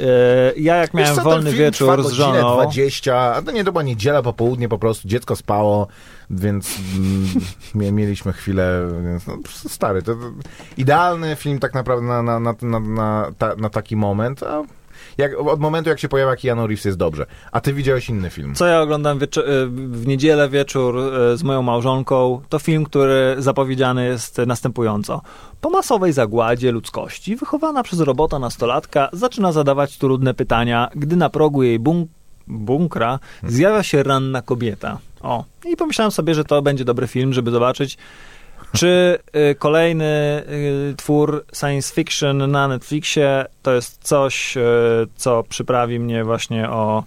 ja jak miałem co, wolny wieczór z żoną... 20, a to nie, to była niedziela, popołudnie po prostu, dziecko spało, więc mm, mie- mieliśmy chwilę, więc no, stary, to, to idealny film tak naprawdę na, na, na, na, na, ta, na taki moment, a jak, od momentu jak się pojawia Keanu Reeves jest dobrze. A ty widziałeś inny film. Co ja oglądam e, w niedzielę wieczór e, z moją małżonką, to film, który zapowiedziany jest następująco. Po masowej zagładzie ludzkości, wychowana przez robota nastolatka, zaczyna zadawać trudne pytania, gdy na progu jej bunk- bunkra zjawia się ranna kobieta. O, i pomyślałem sobie, że to będzie dobry film, żeby zobaczyć, czy y, kolejny y, twór science fiction na Netflixie to jest coś, y, co przyprawi mnie właśnie o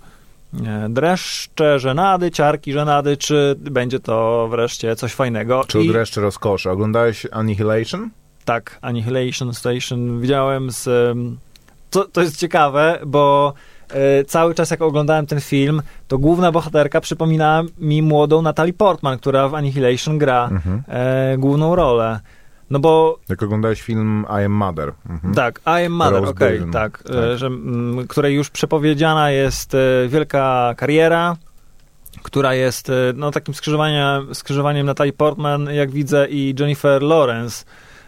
e, dreszcze, żenady, ciarki, żenady, czy będzie to wreszcie coś fajnego. Czy I dreszcze rozkoszy. Oglądałeś Annihilation? tak, Annihilation Station widziałem z... To, to jest ciekawe, bo cały czas jak oglądałem ten film, to główna bohaterka przypominała mi młodą Natalie Portman, która w Annihilation gra Mhm. e, główną rolę. No bo Jak oglądałeś film I Am Mother. Mhm. tak, I am Mother, okej, Byrne. tak, Tak. e, że, mm, której już przepowiedziana jest e, wielka kariera, która jest e, no, takim skrzyżowaniem, skrzyżowaniem Natalie Portman, jak widzę, i Jennifer Lawrence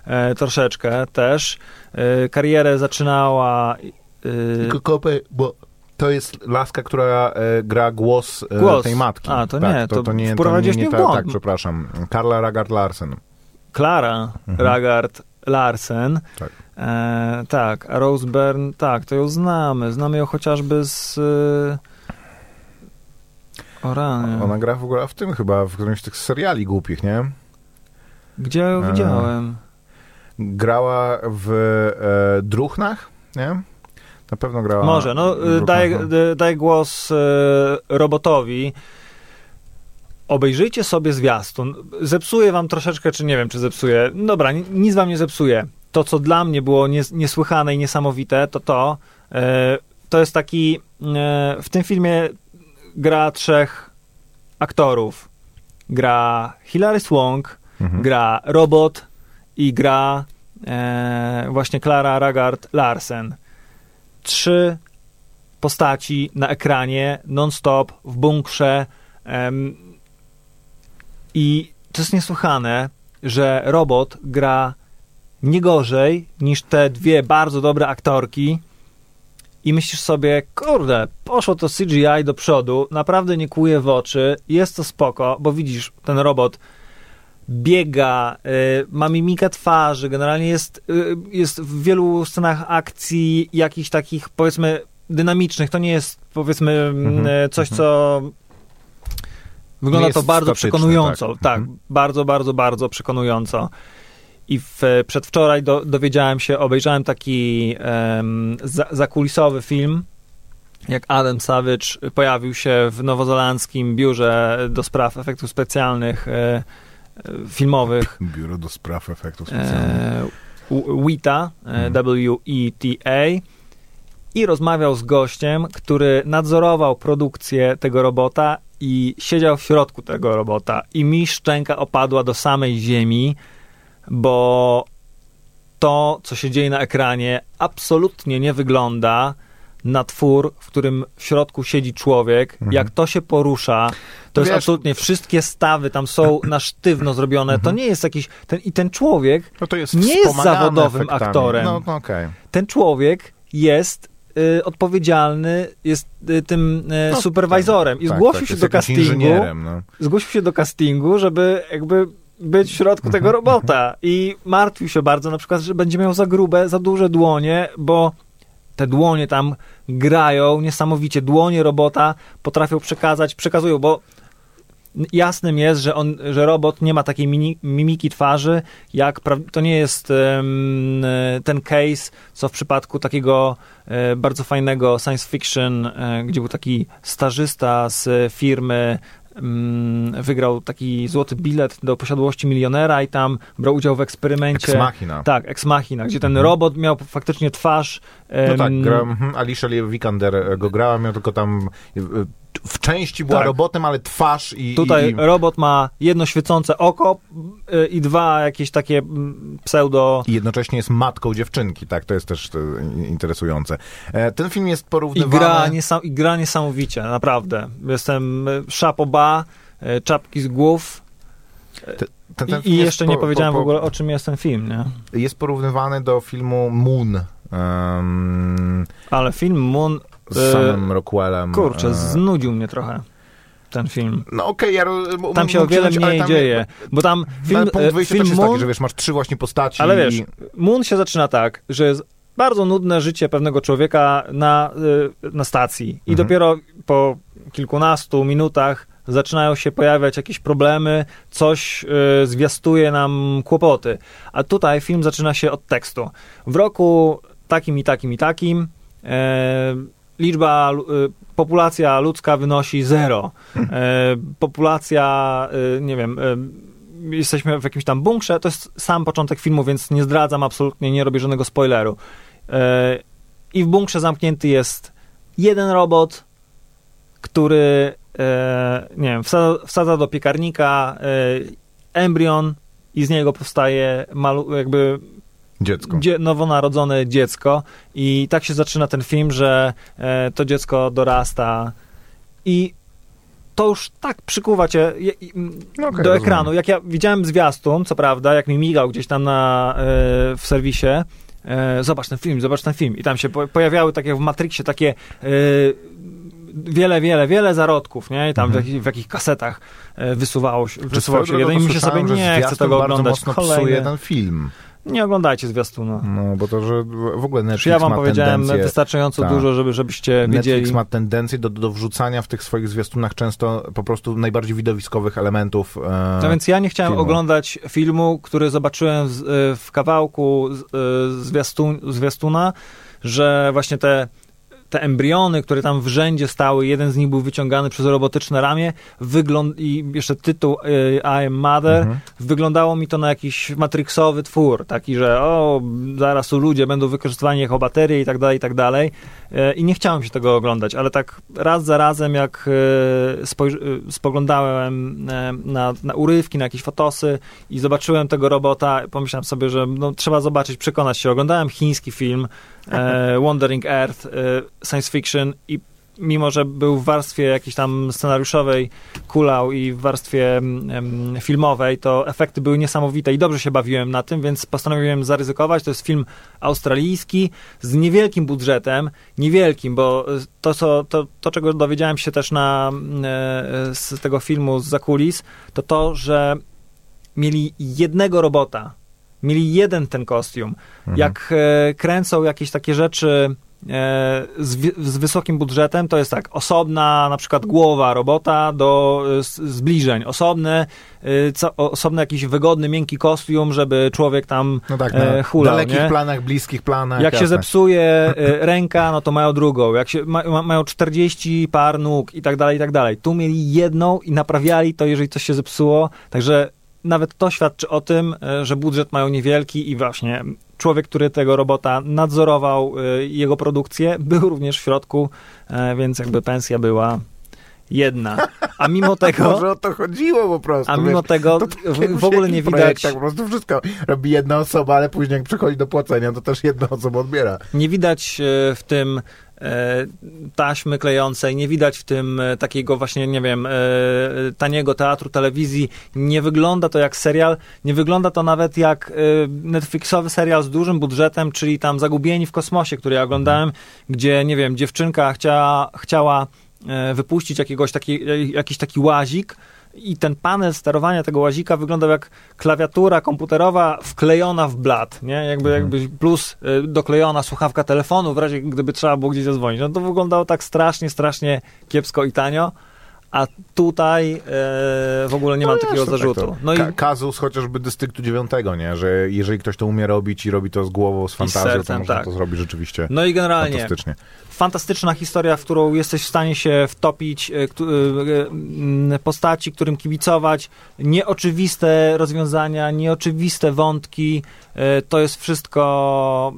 e, troszeczkę też. E, karierę zaczynała... e, Tylko kopę, bo to jest laska, która e, gra głos, e, Głos. tej matki. A, to tak, nie, to, to to nie, to nie, nie ta, błąd. Tak, przepraszam. Karla Ragard Larsen. Klara Mhm. Ragard Larsen. Tak. E, tak, a Rose Byrne, tak, to ją znamy. Znamy ją chociażby z... E, o rany. Ona gra w ogóle w tym chyba, w którymś z tych seriali głupich, nie? Gdzie ją E, widziałem? Grała w e, Druchnach, nie? Na pewno grała Może, no y, daję, no. d- daję głos y, robotowi. Obejrzyjcie sobie zwiastun. Zepsuje wam troszeczkę, czy nie wiem, czy zepsuje. Dobra, ni- nic wam nie zepsuje. To, co dla mnie było nies- niesłychane i niesamowite, to to, y, to jest taki, y, w tym filmie gra trzech aktorów. Gra Hilary Swank, Mhm. gra robot i gra e, właśnie Klara Ragard Larsen. Trzy postaci na ekranie, non-stop, w bunkrze. em, I to jest niesłychane, że robot gra nie gorzej niż te dwie bardzo dobre aktorki. I myślisz sobie, kurde, poszło to CGI do przodu, naprawdę nie kłuje w oczy, jest to spoko, bo widzisz, ten robot biega, y, ma mimikę twarzy, generalnie jest, y, jest w wielu scenach akcji jakichś takich, powiedzmy, dynamicznych. To nie jest, powiedzmy, Mhm, y, coś, mhm. co wygląda to bardzo przekonująco. tak. Tak, Mhm. bardzo, bardzo, bardzo przekonująco. I w, przedwczoraj do, dowiedziałem się, obejrzałem taki em, za, zakulisowy film, jak Adam Savage pojawił się w nowozelandzkim biurze do spraw efektów specjalnych e, filmowych Biuro do spraw efektów specjalnych. e, WITA, e, Mhm. W-E-T-A i rozmawiał z gościem, który nadzorował produkcję tego robota i siedział w środku tego robota i mi szczęka opadła do samej ziemi, bo to, co się dzieje na ekranie, absolutnie nie wygląda na twór, w którym w środku siedzi człowiek. Mhm. Jak to się porusza, to jest Wiesz- absolutnie wszystkie stawy tam są *coughs* na sztywno zrobione. To nie jest jakiś. Ten, I ten człowiek, No to jest nie jest zawodowym efektami. aktorem. No, no okej. ten człowiek jest y, odpowiedzialny, jest y, tym y, No, superwizorem i Tak, zgłosił tak, się do castingu. no. Zgłosił się do castingu, żeby jakby być w środku tego Mhm, robota i martwił się bardzo na przykład, że będzie miał za grube, za duże dłonie, bo te dłonie tam grają niesamowicie. Dłonie robota potrafią przekazać, przekazują, bo jasnym jest, że, on, że robot nie ma takiej mini, mimiki twarzy, jak to nie jest e, ten case, co w przypadku takiego e, bardzo fajnego science fiction, e, gdzie był taki stażysta z firmy wygrał taki złoty bilet do posiadłości milionera i tam brał udział w eksperymencie. Ex Machina. Tak, Ex Machina, gdzie ten Mhm. robot miał faktycznie twarz. No tak, em, gra, mhm, Alicia Vikander e, go grała, miał tylko tam e, w części była Tak. robotem, ale twarz i... Tutaj i, i... robot ma jedno świecące oko y, i dwa jakieś takie mm, pseudo... I jednocześnie jest matką dziewczynki, tak, to jest też e, interesujące. E, Ten film jest I porównywany... gra, niesam, I gra niesamowicie, naprawdę. Jestem szapoba, czapki z głów Ten, ten i, i jeszcze po- nie powiedziałem po- w ogóle o czym jest ten film, nie? Jest porównywany do filmu Moon em, Ale film Moon, z e, samym Rockwellem. kurczę, e, znudził mnie trochę, ten film. No okej, ja... ro- Tam się o wiele ale mniej tam- dzieje, bo tam Film, punkt e, wyjścia film też jest Moon, taki, że wiesz, masz trzy właśnie postaci Ale wiesz, i... Moon się zaczyna tak, że jest bardzo nudne życie pewnego człowieka na, y, na stacji i Mhm. dopiero po kilkunastu minutach zaczynają się pojawiać jakieś problemy, coś y, zwiastuje nam kłopoty. A tutaj film zaczyna się od tekstu. W roku takim i takim i takim e, liczba, y, populacja ludzka wynosi zero. E, populacja, y, nie wiem, y, jesteśmy w jakimś tam bunkrze, to jest sam początek filmu, więc nie zdradzam absolutnie, nie robię żadnego spoileru. E, I w bunkrze zamknięty jest jeden robot, który, e, nie wiem, wsadza, wsadza do piekarnika e, embrion i z niego powstaje malu, jakby Dziecko. dzie, nowonarodzone dziecko i tak się zaczyna ten film, że e, to dziecko dorasta i to już tak przykuwa cię je- i- No okej, do rozumiem. ekranu. Jak ja widziałem zwiastun, co prawda, jak mi migał gdzieś tam na, e, w serwisie, e, zobacz ten film, zobacz ten film. I tam się po, pojawiały takie w Matrixie takie e, wiele, wiele, wiele zarodków, nie? I tam w, jakich, w jakich kasetach e, wysuwało się, wysuwało się jeden i mi się sobie nie chce tego bardzo oglądać. mocno psuje Kolejny. ten film. Nie oglądajcie zwiastuna. No, bo to, że w ogóle Netflix ja wam ma powiedziałem tendencję... wystarczająco Tak. dużo, żeby, żebyście Netflix wiedzieli? ma tendencję do, do wrzucania w tych swoich zwiastunach często po prostu najbardziej widowiskowych elementów. E, No więc ja nie chciałem filmu. oglądać filmu, który zobaczyłem z, y, w kawałku z- y, zwiastun, zwiastuna, że właśnie te, te embriony, które tam w rzędzie stały, jeden z nich był wyciągany przez robotyczne ramię, wygląd i jeszcze tytuł y, I am Mother, Mhm. wyglądało mi to na jakiś matrixowy twór, taki, że o, zaraz tu ludzie będą wykorzystywani jako baterie i tak dalej, i tak dalej. E, I nie chciałem się tego oglądać, ale tak raz za razem, jak e, spoglądałem na, na urywki, na jakieś fotosy i zobaczyłem tego robota, pomyślałem sobie, że no, trzeba zobaczyć, przekonać się. Oglądałem chiński film e, Wandering Earth, e, science fiction i mimo, że był w warstwie jakiejś tam scenariuszowej kulał i w warstwie em, filmowej, to efekty były niesamowite i dobrze się bawiłem na tym, więc postanowiłem zaryzykować. To jest film australijski z niewielkim budżetem, niewielkim, bo e, to, co, to, to czego dowiedziałem się też na, e, z tego filmu z zakulis, to to, że mieli jednego robota, mieli jeden ten kostium. Jak e, kręcą jakieś takie rzeczy e, z, z wysokim budżetem, to jest tak, osobna na przykład głowa robota do e, zbliżeń, osobny, e, co, osobny jakiś wygodny, miękki kostium, żeby człowiek tam No tak, e, na hulał, dalekich nie? planach, bliskich planach. Jak się jasne. zepsuje *laughs* e, ręka, no to mają drugą. Jak się, ma, mają 40 par nóg i tak dalej, i tak dalej. Tu mieli jedną i naprawiali to, jeżeli coś się zepsuło. Także nawet to świadczy o tym, e, że budżet mają niewielki i właśnie człowiek, który tego robota nadzorował, e, jego produkcję, *laughs* był również w środku, e, więc jakby pensja była jedna. A mimo *laughs* tego... Może o to chodziło po prostu. A mimo wiesz. tego tak w, jak w ogóle nie widać... projektach po prostu wszystko robi jedna osoba, ale później jak przychodzi do płacenia, to też jedna osoba odbiera. Nie widać w tym taśmy klejącej, nie widać w tym e, takiego właśnie, nie wiem, e, taniego teatru, telewizji. Nie wygląda to jak serial, nie wygląda to nawet jak e, Netflixowy serial z dużym budżetem, czyli tam Zagubieni w kosmosie, który ja oglądałem, gdzie, nie wiem, dziewczynka chciała, chciała e, wypuścić jakiegoś taki, e, jakiś taki łazik, i ten panel sterowania tego łazika wyglądał jak klawiatura komputerowa wklejona w blat, nie? Jakby, jakby plus y, doklejona słuchawka telefonu w razie gdyby trzeba było gdzieś zadzwonić. No to wyglądało tak strasznie, strasznie kiepsko i tanio, a tutaj e, w ogóle nie mam takiego to zarzutu. Tak No i Ka- kazus chociażby dystryktu dziewiątego, nie? Że jeżeli ktoś to umie robić i robi to z głową, z fantazją, sercem, to można tak. to zrobić rzeczywiście no i generalnie fantastycznie. fantastyczna historia, w którą jesteś w stanie się wtopić, e, e, postaci, którym kibicować, nieoczywiste rozwiązania, nieoczywiste wątki, e, to jest wszystko,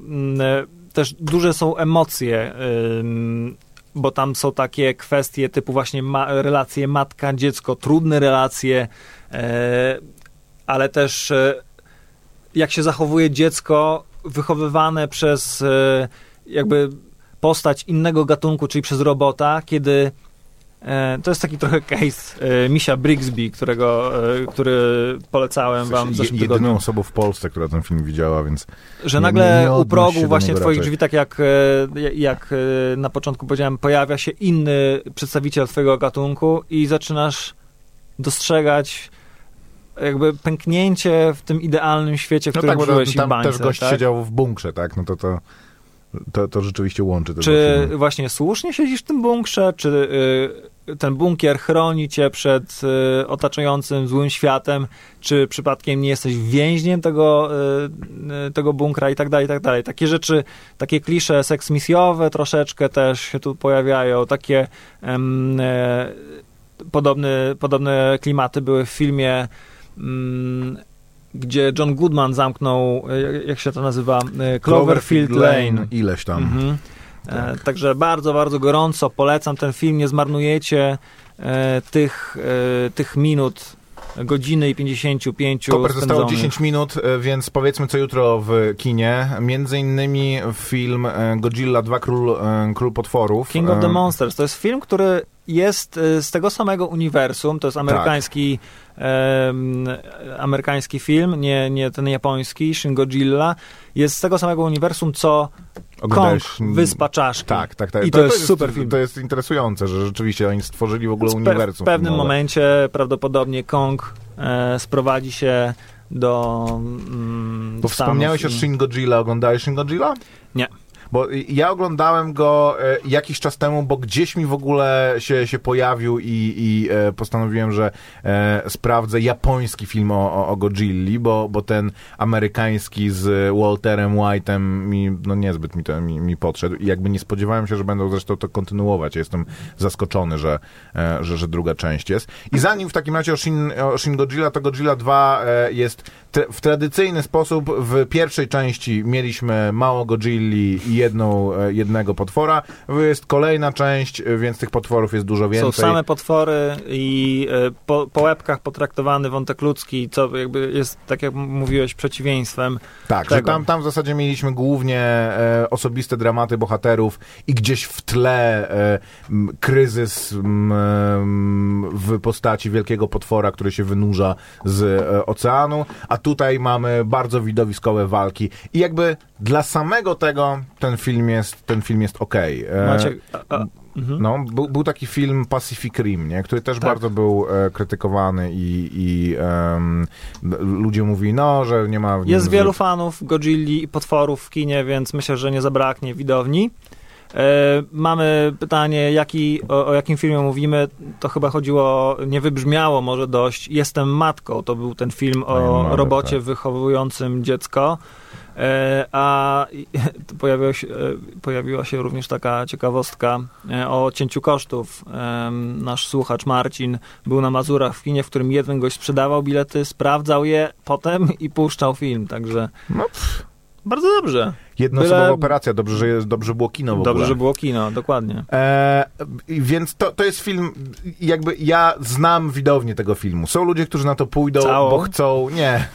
też duże są emocje, bo tam są takie kwestie typu właśnie ma- relacje matka-dziecko, trudne relacje, e, ale też e, jak się zachowuje dziecko wychowywane przez e, jakby postać innego gatunku, czyli przez robota, kiedy to jest taki trochę case e, Misia Brigsby, którego, e, który polecałem wam w zeszłym jedyną tygodniu, osobą w Polsce, która ten film widziała, więc że nie- nagle nie u progu właśnie twoich raczej. drzwi, tak jak, e, jak e, na początku powiedziałem, pojawia się inny przedstawiciel twojego gatunku i zaczynasz dostrzegać jakby pęknięcie w tym idealnym świecie, w no którym tak, żyłeś tam bańce, też gość tak? siedział w bunkrze, tak? No to to, to, to rzeczywiście łączy te Czy właśnie słusznie siedzisz w tym bunkrze, czy ten bunkier chroni cię przed y, otaczającym złym światem, czy przypadkiem nie jesteś więźniem tego, y, y, tego bunkra i tak dalej, i tak dalej. Takie rzeczy, takie klisze seksmisjowe troszeczkę też się tu pojawiają, takie em, e, podobne, podobne klimaty były w filmie mm, gdzie John Goodman zamknął, e, jak się to nazywa, E, Cloverfield Lane. Ileś tam. Mhm. E, także bardzo, bardzo gorąco polecam ten film. Nie zmarnujecie e, tych, e, tych minut, godziny i 55 Koper zostało spędzonych. 10 minut, e, więc powiedzmy co jutro w kinie. Między innymi film e, Godzilla 2 Król, e, Król Potworów. King of the E, Monsters. To jest film, który jest e, z tego samego uniwersum. To jest amerykański, em, amerykański film, nie, nie ten japoński, Shin Godzilla. Jest z tego samego uniwersum, co Kong, oglądałeś- Wyspa Czaszki. Tak, tak, tak. I to, jest, super film. To jest interesujące, że rzeczywiście oni stworzyli w ogóle Więc pe- uniwersum. W pewnym filmowe. momencie prawdopodobnie Kong e, sprowadzi się do. Mm, Bo wspomniałeś o i- Shin Godzilla. Oglądałeś Shin Godzilla? Nie. Bo ja oglądałem go e, jakiś czas temu, bo gdzieś mi w ogóle się, się pojawił i, i e, postanowiłem, że e, sprawdzę japoński film o, o, Godzilli, bo, bo ten amerykański z Walterem White'em mi, no niezbyt mi, to, mi, mi podszedł i jakby nie spodziewałem się, że będą zresztą to kontynuować. Jestem zaskoczony, że, że, że druga część jest. I zanim w takim razie o Shin, o Shin Godzilla, to Godzilla 2 e, jest w tradycyjny sposób w pierwszej części mieliśmy mało Godzilli i jedną, e, jednego potwora. Jest kolejna część, e, więc tych potworów jest dużo więcej. Są same potwory i e, po, po łebkach potraktowany wątek ludzki, co jakby jest, tak jak mówiłeś, przeciwieństwem. Tak, że tego. tam, tam w zasadzie mieliśmy głównie e, osobiste dramaty bohaterów i gdzieś w tle e, kryzys m, w postaci wielkiego potwora, który się wynurza z e, oceanu, a tutaj mamy bardzo widowiskowe walki i jakby dla samego tego ten film jest, ten film jest okej. E, Macie, a, a, mhm. no, był, był taki film Pacific Rim, nie? który też Tak. bardzo był e, krytykowany i, i ludzie mówili, no, że nie ma... w nim Jest zbyt- wielu fanów Godzilli i potworów w kinie, więc myślę, że nie zabraknie widowni. E, mamy pytanie, jaki, o, o jakim filmie mówimy. To chyba chodziło, nie wybrzmiało może dość. Jestem matką. To był ten film o robocie tak. wychowującym dziecko. E, a *laughs* pojawiło się, e, pojawiła się również taka ciekawostka e, o cięciu kosztów. Nasz słuchacz Marcin był na Mazurach w kinie, w którym jeden gość sprzedawał bilety, sprawdzał je potem i puszczał film, także No, bardzo dobrze. Jednoosobowa Byle- operacja, dobrze, że jest, dobrze było kino w Dobrze, ogóle. że było kino, dokładnie. E, więc to, to jest film, jakby ja znam widownię tego filmu. Są ludzie, którzy na to pójdą, Całą? bo chcą. Nie.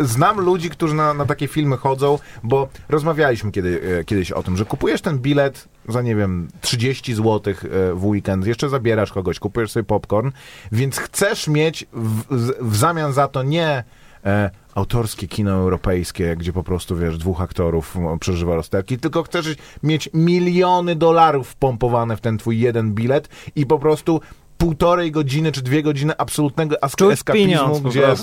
Znam ludzi, którzy na, na takie filmy chodzą, bo rozmawialiśmy kiedy, e, kiedyś o tym, że kupujesz ten bilet za, nie wiem, 30 zł w weekend, jeszcze zabierasz kogoś, kupujesz sobie popcorn, więc chcesz mieć w, w, w zamian za to nie e, autorskie kino europejskie, gdzie po prostu, wiesz, dwóch aktorów przeżywa rozterki, tylko chcesz mieć miliony dolarów wpompowane w ten twój jeden bilet i po prostu półtorej godziny czy dwie godziny absolutnego eskapizmu, gdzie,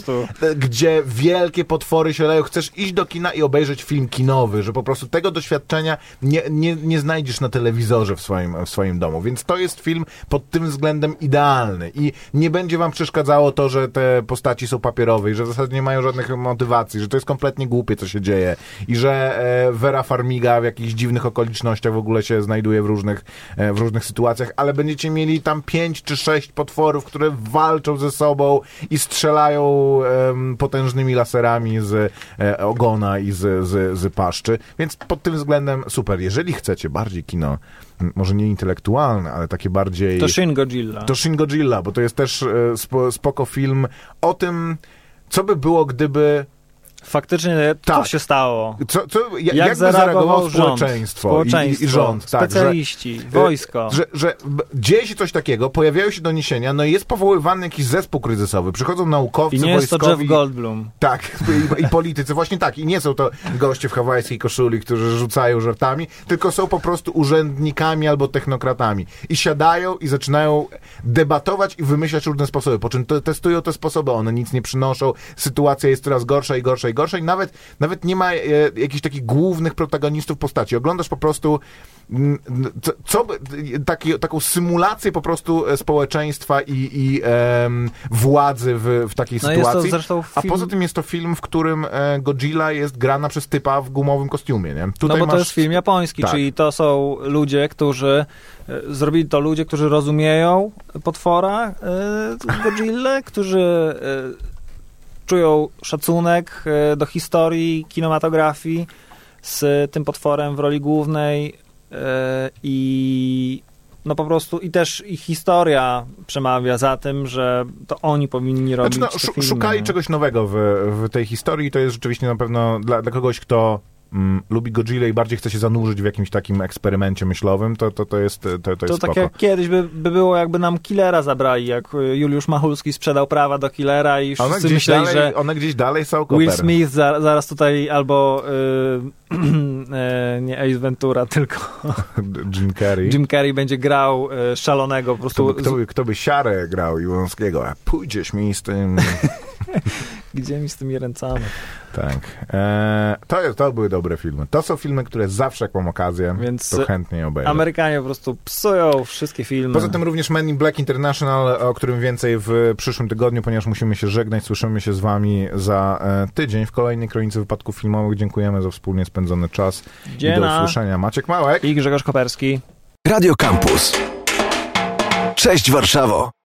gdzie wielkie potwory się leją. Chcesz iść do kina i obejrzeć film kinowy, że po prostu tego doświadczenia nie, nie, nie znajdziesz na telewizorze w swoim, w swoim domu. Więc to jest film pod tym względem idealny i nie będzie wam przeszkadzało to, że te postaci są papierowe i że w zasadzie nie mają żadnych motywacji, że to jest kompletnie głupie, co się dzieje i że e, Vera Farmiga w jakichś dziwnych okolicznościach w ogóle się znajduje w różnych, e, w różnych sytuacjach, ale będziecie mieli tam pięć czy sześć potworów, które walczą ze sobą i strzelają em, potężnymi laserami z e, ogona i z, z, z paszczy, więc pod tym względem super. Jeżeli chcecie bardziej kino, może nie intelektualne, ale takie bardziej... To Shin Godzilla. To Shin Godzilla, bo to jest też e, spo, spoko film o tym, co by było, gdyby... Faktycznie to Tak. się stało. Co, co, ja- Jak, jak, zareagowało rząd, społeczeństwo, społeczeństwo i, i rząd. Tak, że, specjaliści, wojsko. że, że b- dzieje się coś takiego, pojawiają się doniesienia, no i jest powoływany jakiś zespół kryzysowy, przychodzą naukowcy, I nie jest to wojskowi. Jeff Goldblum. Tak, i, i politycy, właśnie tak. I nie są to goście w hawajskiej koszuli, którzy rzucają żartami, tylko są po prostu urzędnikami albo technokratami. I siadają i zaczynają debatować i wymyślać różne sposoby, po czym te, testują te sposoby, one nic nie przynoszą, sytuacja jest coraz gorsza i gorsza i gorsza i nawet, nawet nie ma e, jakichś takich głównych protagonistów postaci. Oglądasz po prostu mm, co, co taki, taką symulację po prostu e, społeczeństwa i, i władzy w, w takiej No to sytuacji. zresztą A film- poza tym jest to film, w którym e, Godzilla jest grana przez typa w gumowym kostiumie, nie? No Tutaj bo to masz- jest film japoński, Tak. czyli to są ludzie, którzy e, zrobili to ludzie, którzy rozumieją potwora e, Godzilla, którzy czują szacunek e, do historii, kinematografii z tym potworem w roli głównej e, i no po prostu i też ich historia przemawia za tym, że to oni powinni robić Znaczy, no, filmy. szukali czegoś nowego w, w tej historii to jest rzeczywiście na pewno dla, dla kogoś, kto mm, lubi Godzilla i bardziej chce się zanurzyć w jakimś takim eksperymencie myślowym, to, to, to jest, to, to jest To tak spoko. jak kiedyś by, by było, jakby nam Killera zabrali, jak y, Juliusz Machulski sprzedał prawa do Killera i One wszyscy gdzieś, myśleli, dalej, że one gdzieś dalej są Will koper. Smith za, zaraz tutaj albo y, *clears throat* y, nie Ace Ventura, tylko *laughs* Jim Carrey. Jim Carrey będzie grał y, szalonego po Kto prostu. by, kto, by, kto by siarę grał Iłąskiego? A pójdziesz mi z tym... *laughs* Gdzie mi z tymi ręcami? tak. E, to, jest, to były dobre filmy. To są filmy, które zawsze jak mam okazję, Więc, to chętnie je obejrzę. Amerykanie po prostu psują wszystkie filmy. Poza tym również Men in Black International, o którym więcej w przyszłym tygodniu, ponieważ musimy się żegnać. Słyszymy się z wami za e, tydzień w kolejnej Kronicy Wypadków Filmowych. Dziękujemy za wspólnie spędzony czas i do Dziena usłyszenia. Maciek Małek. i Grzegorz Koperski. Radio Campus. Cześć Warszawo.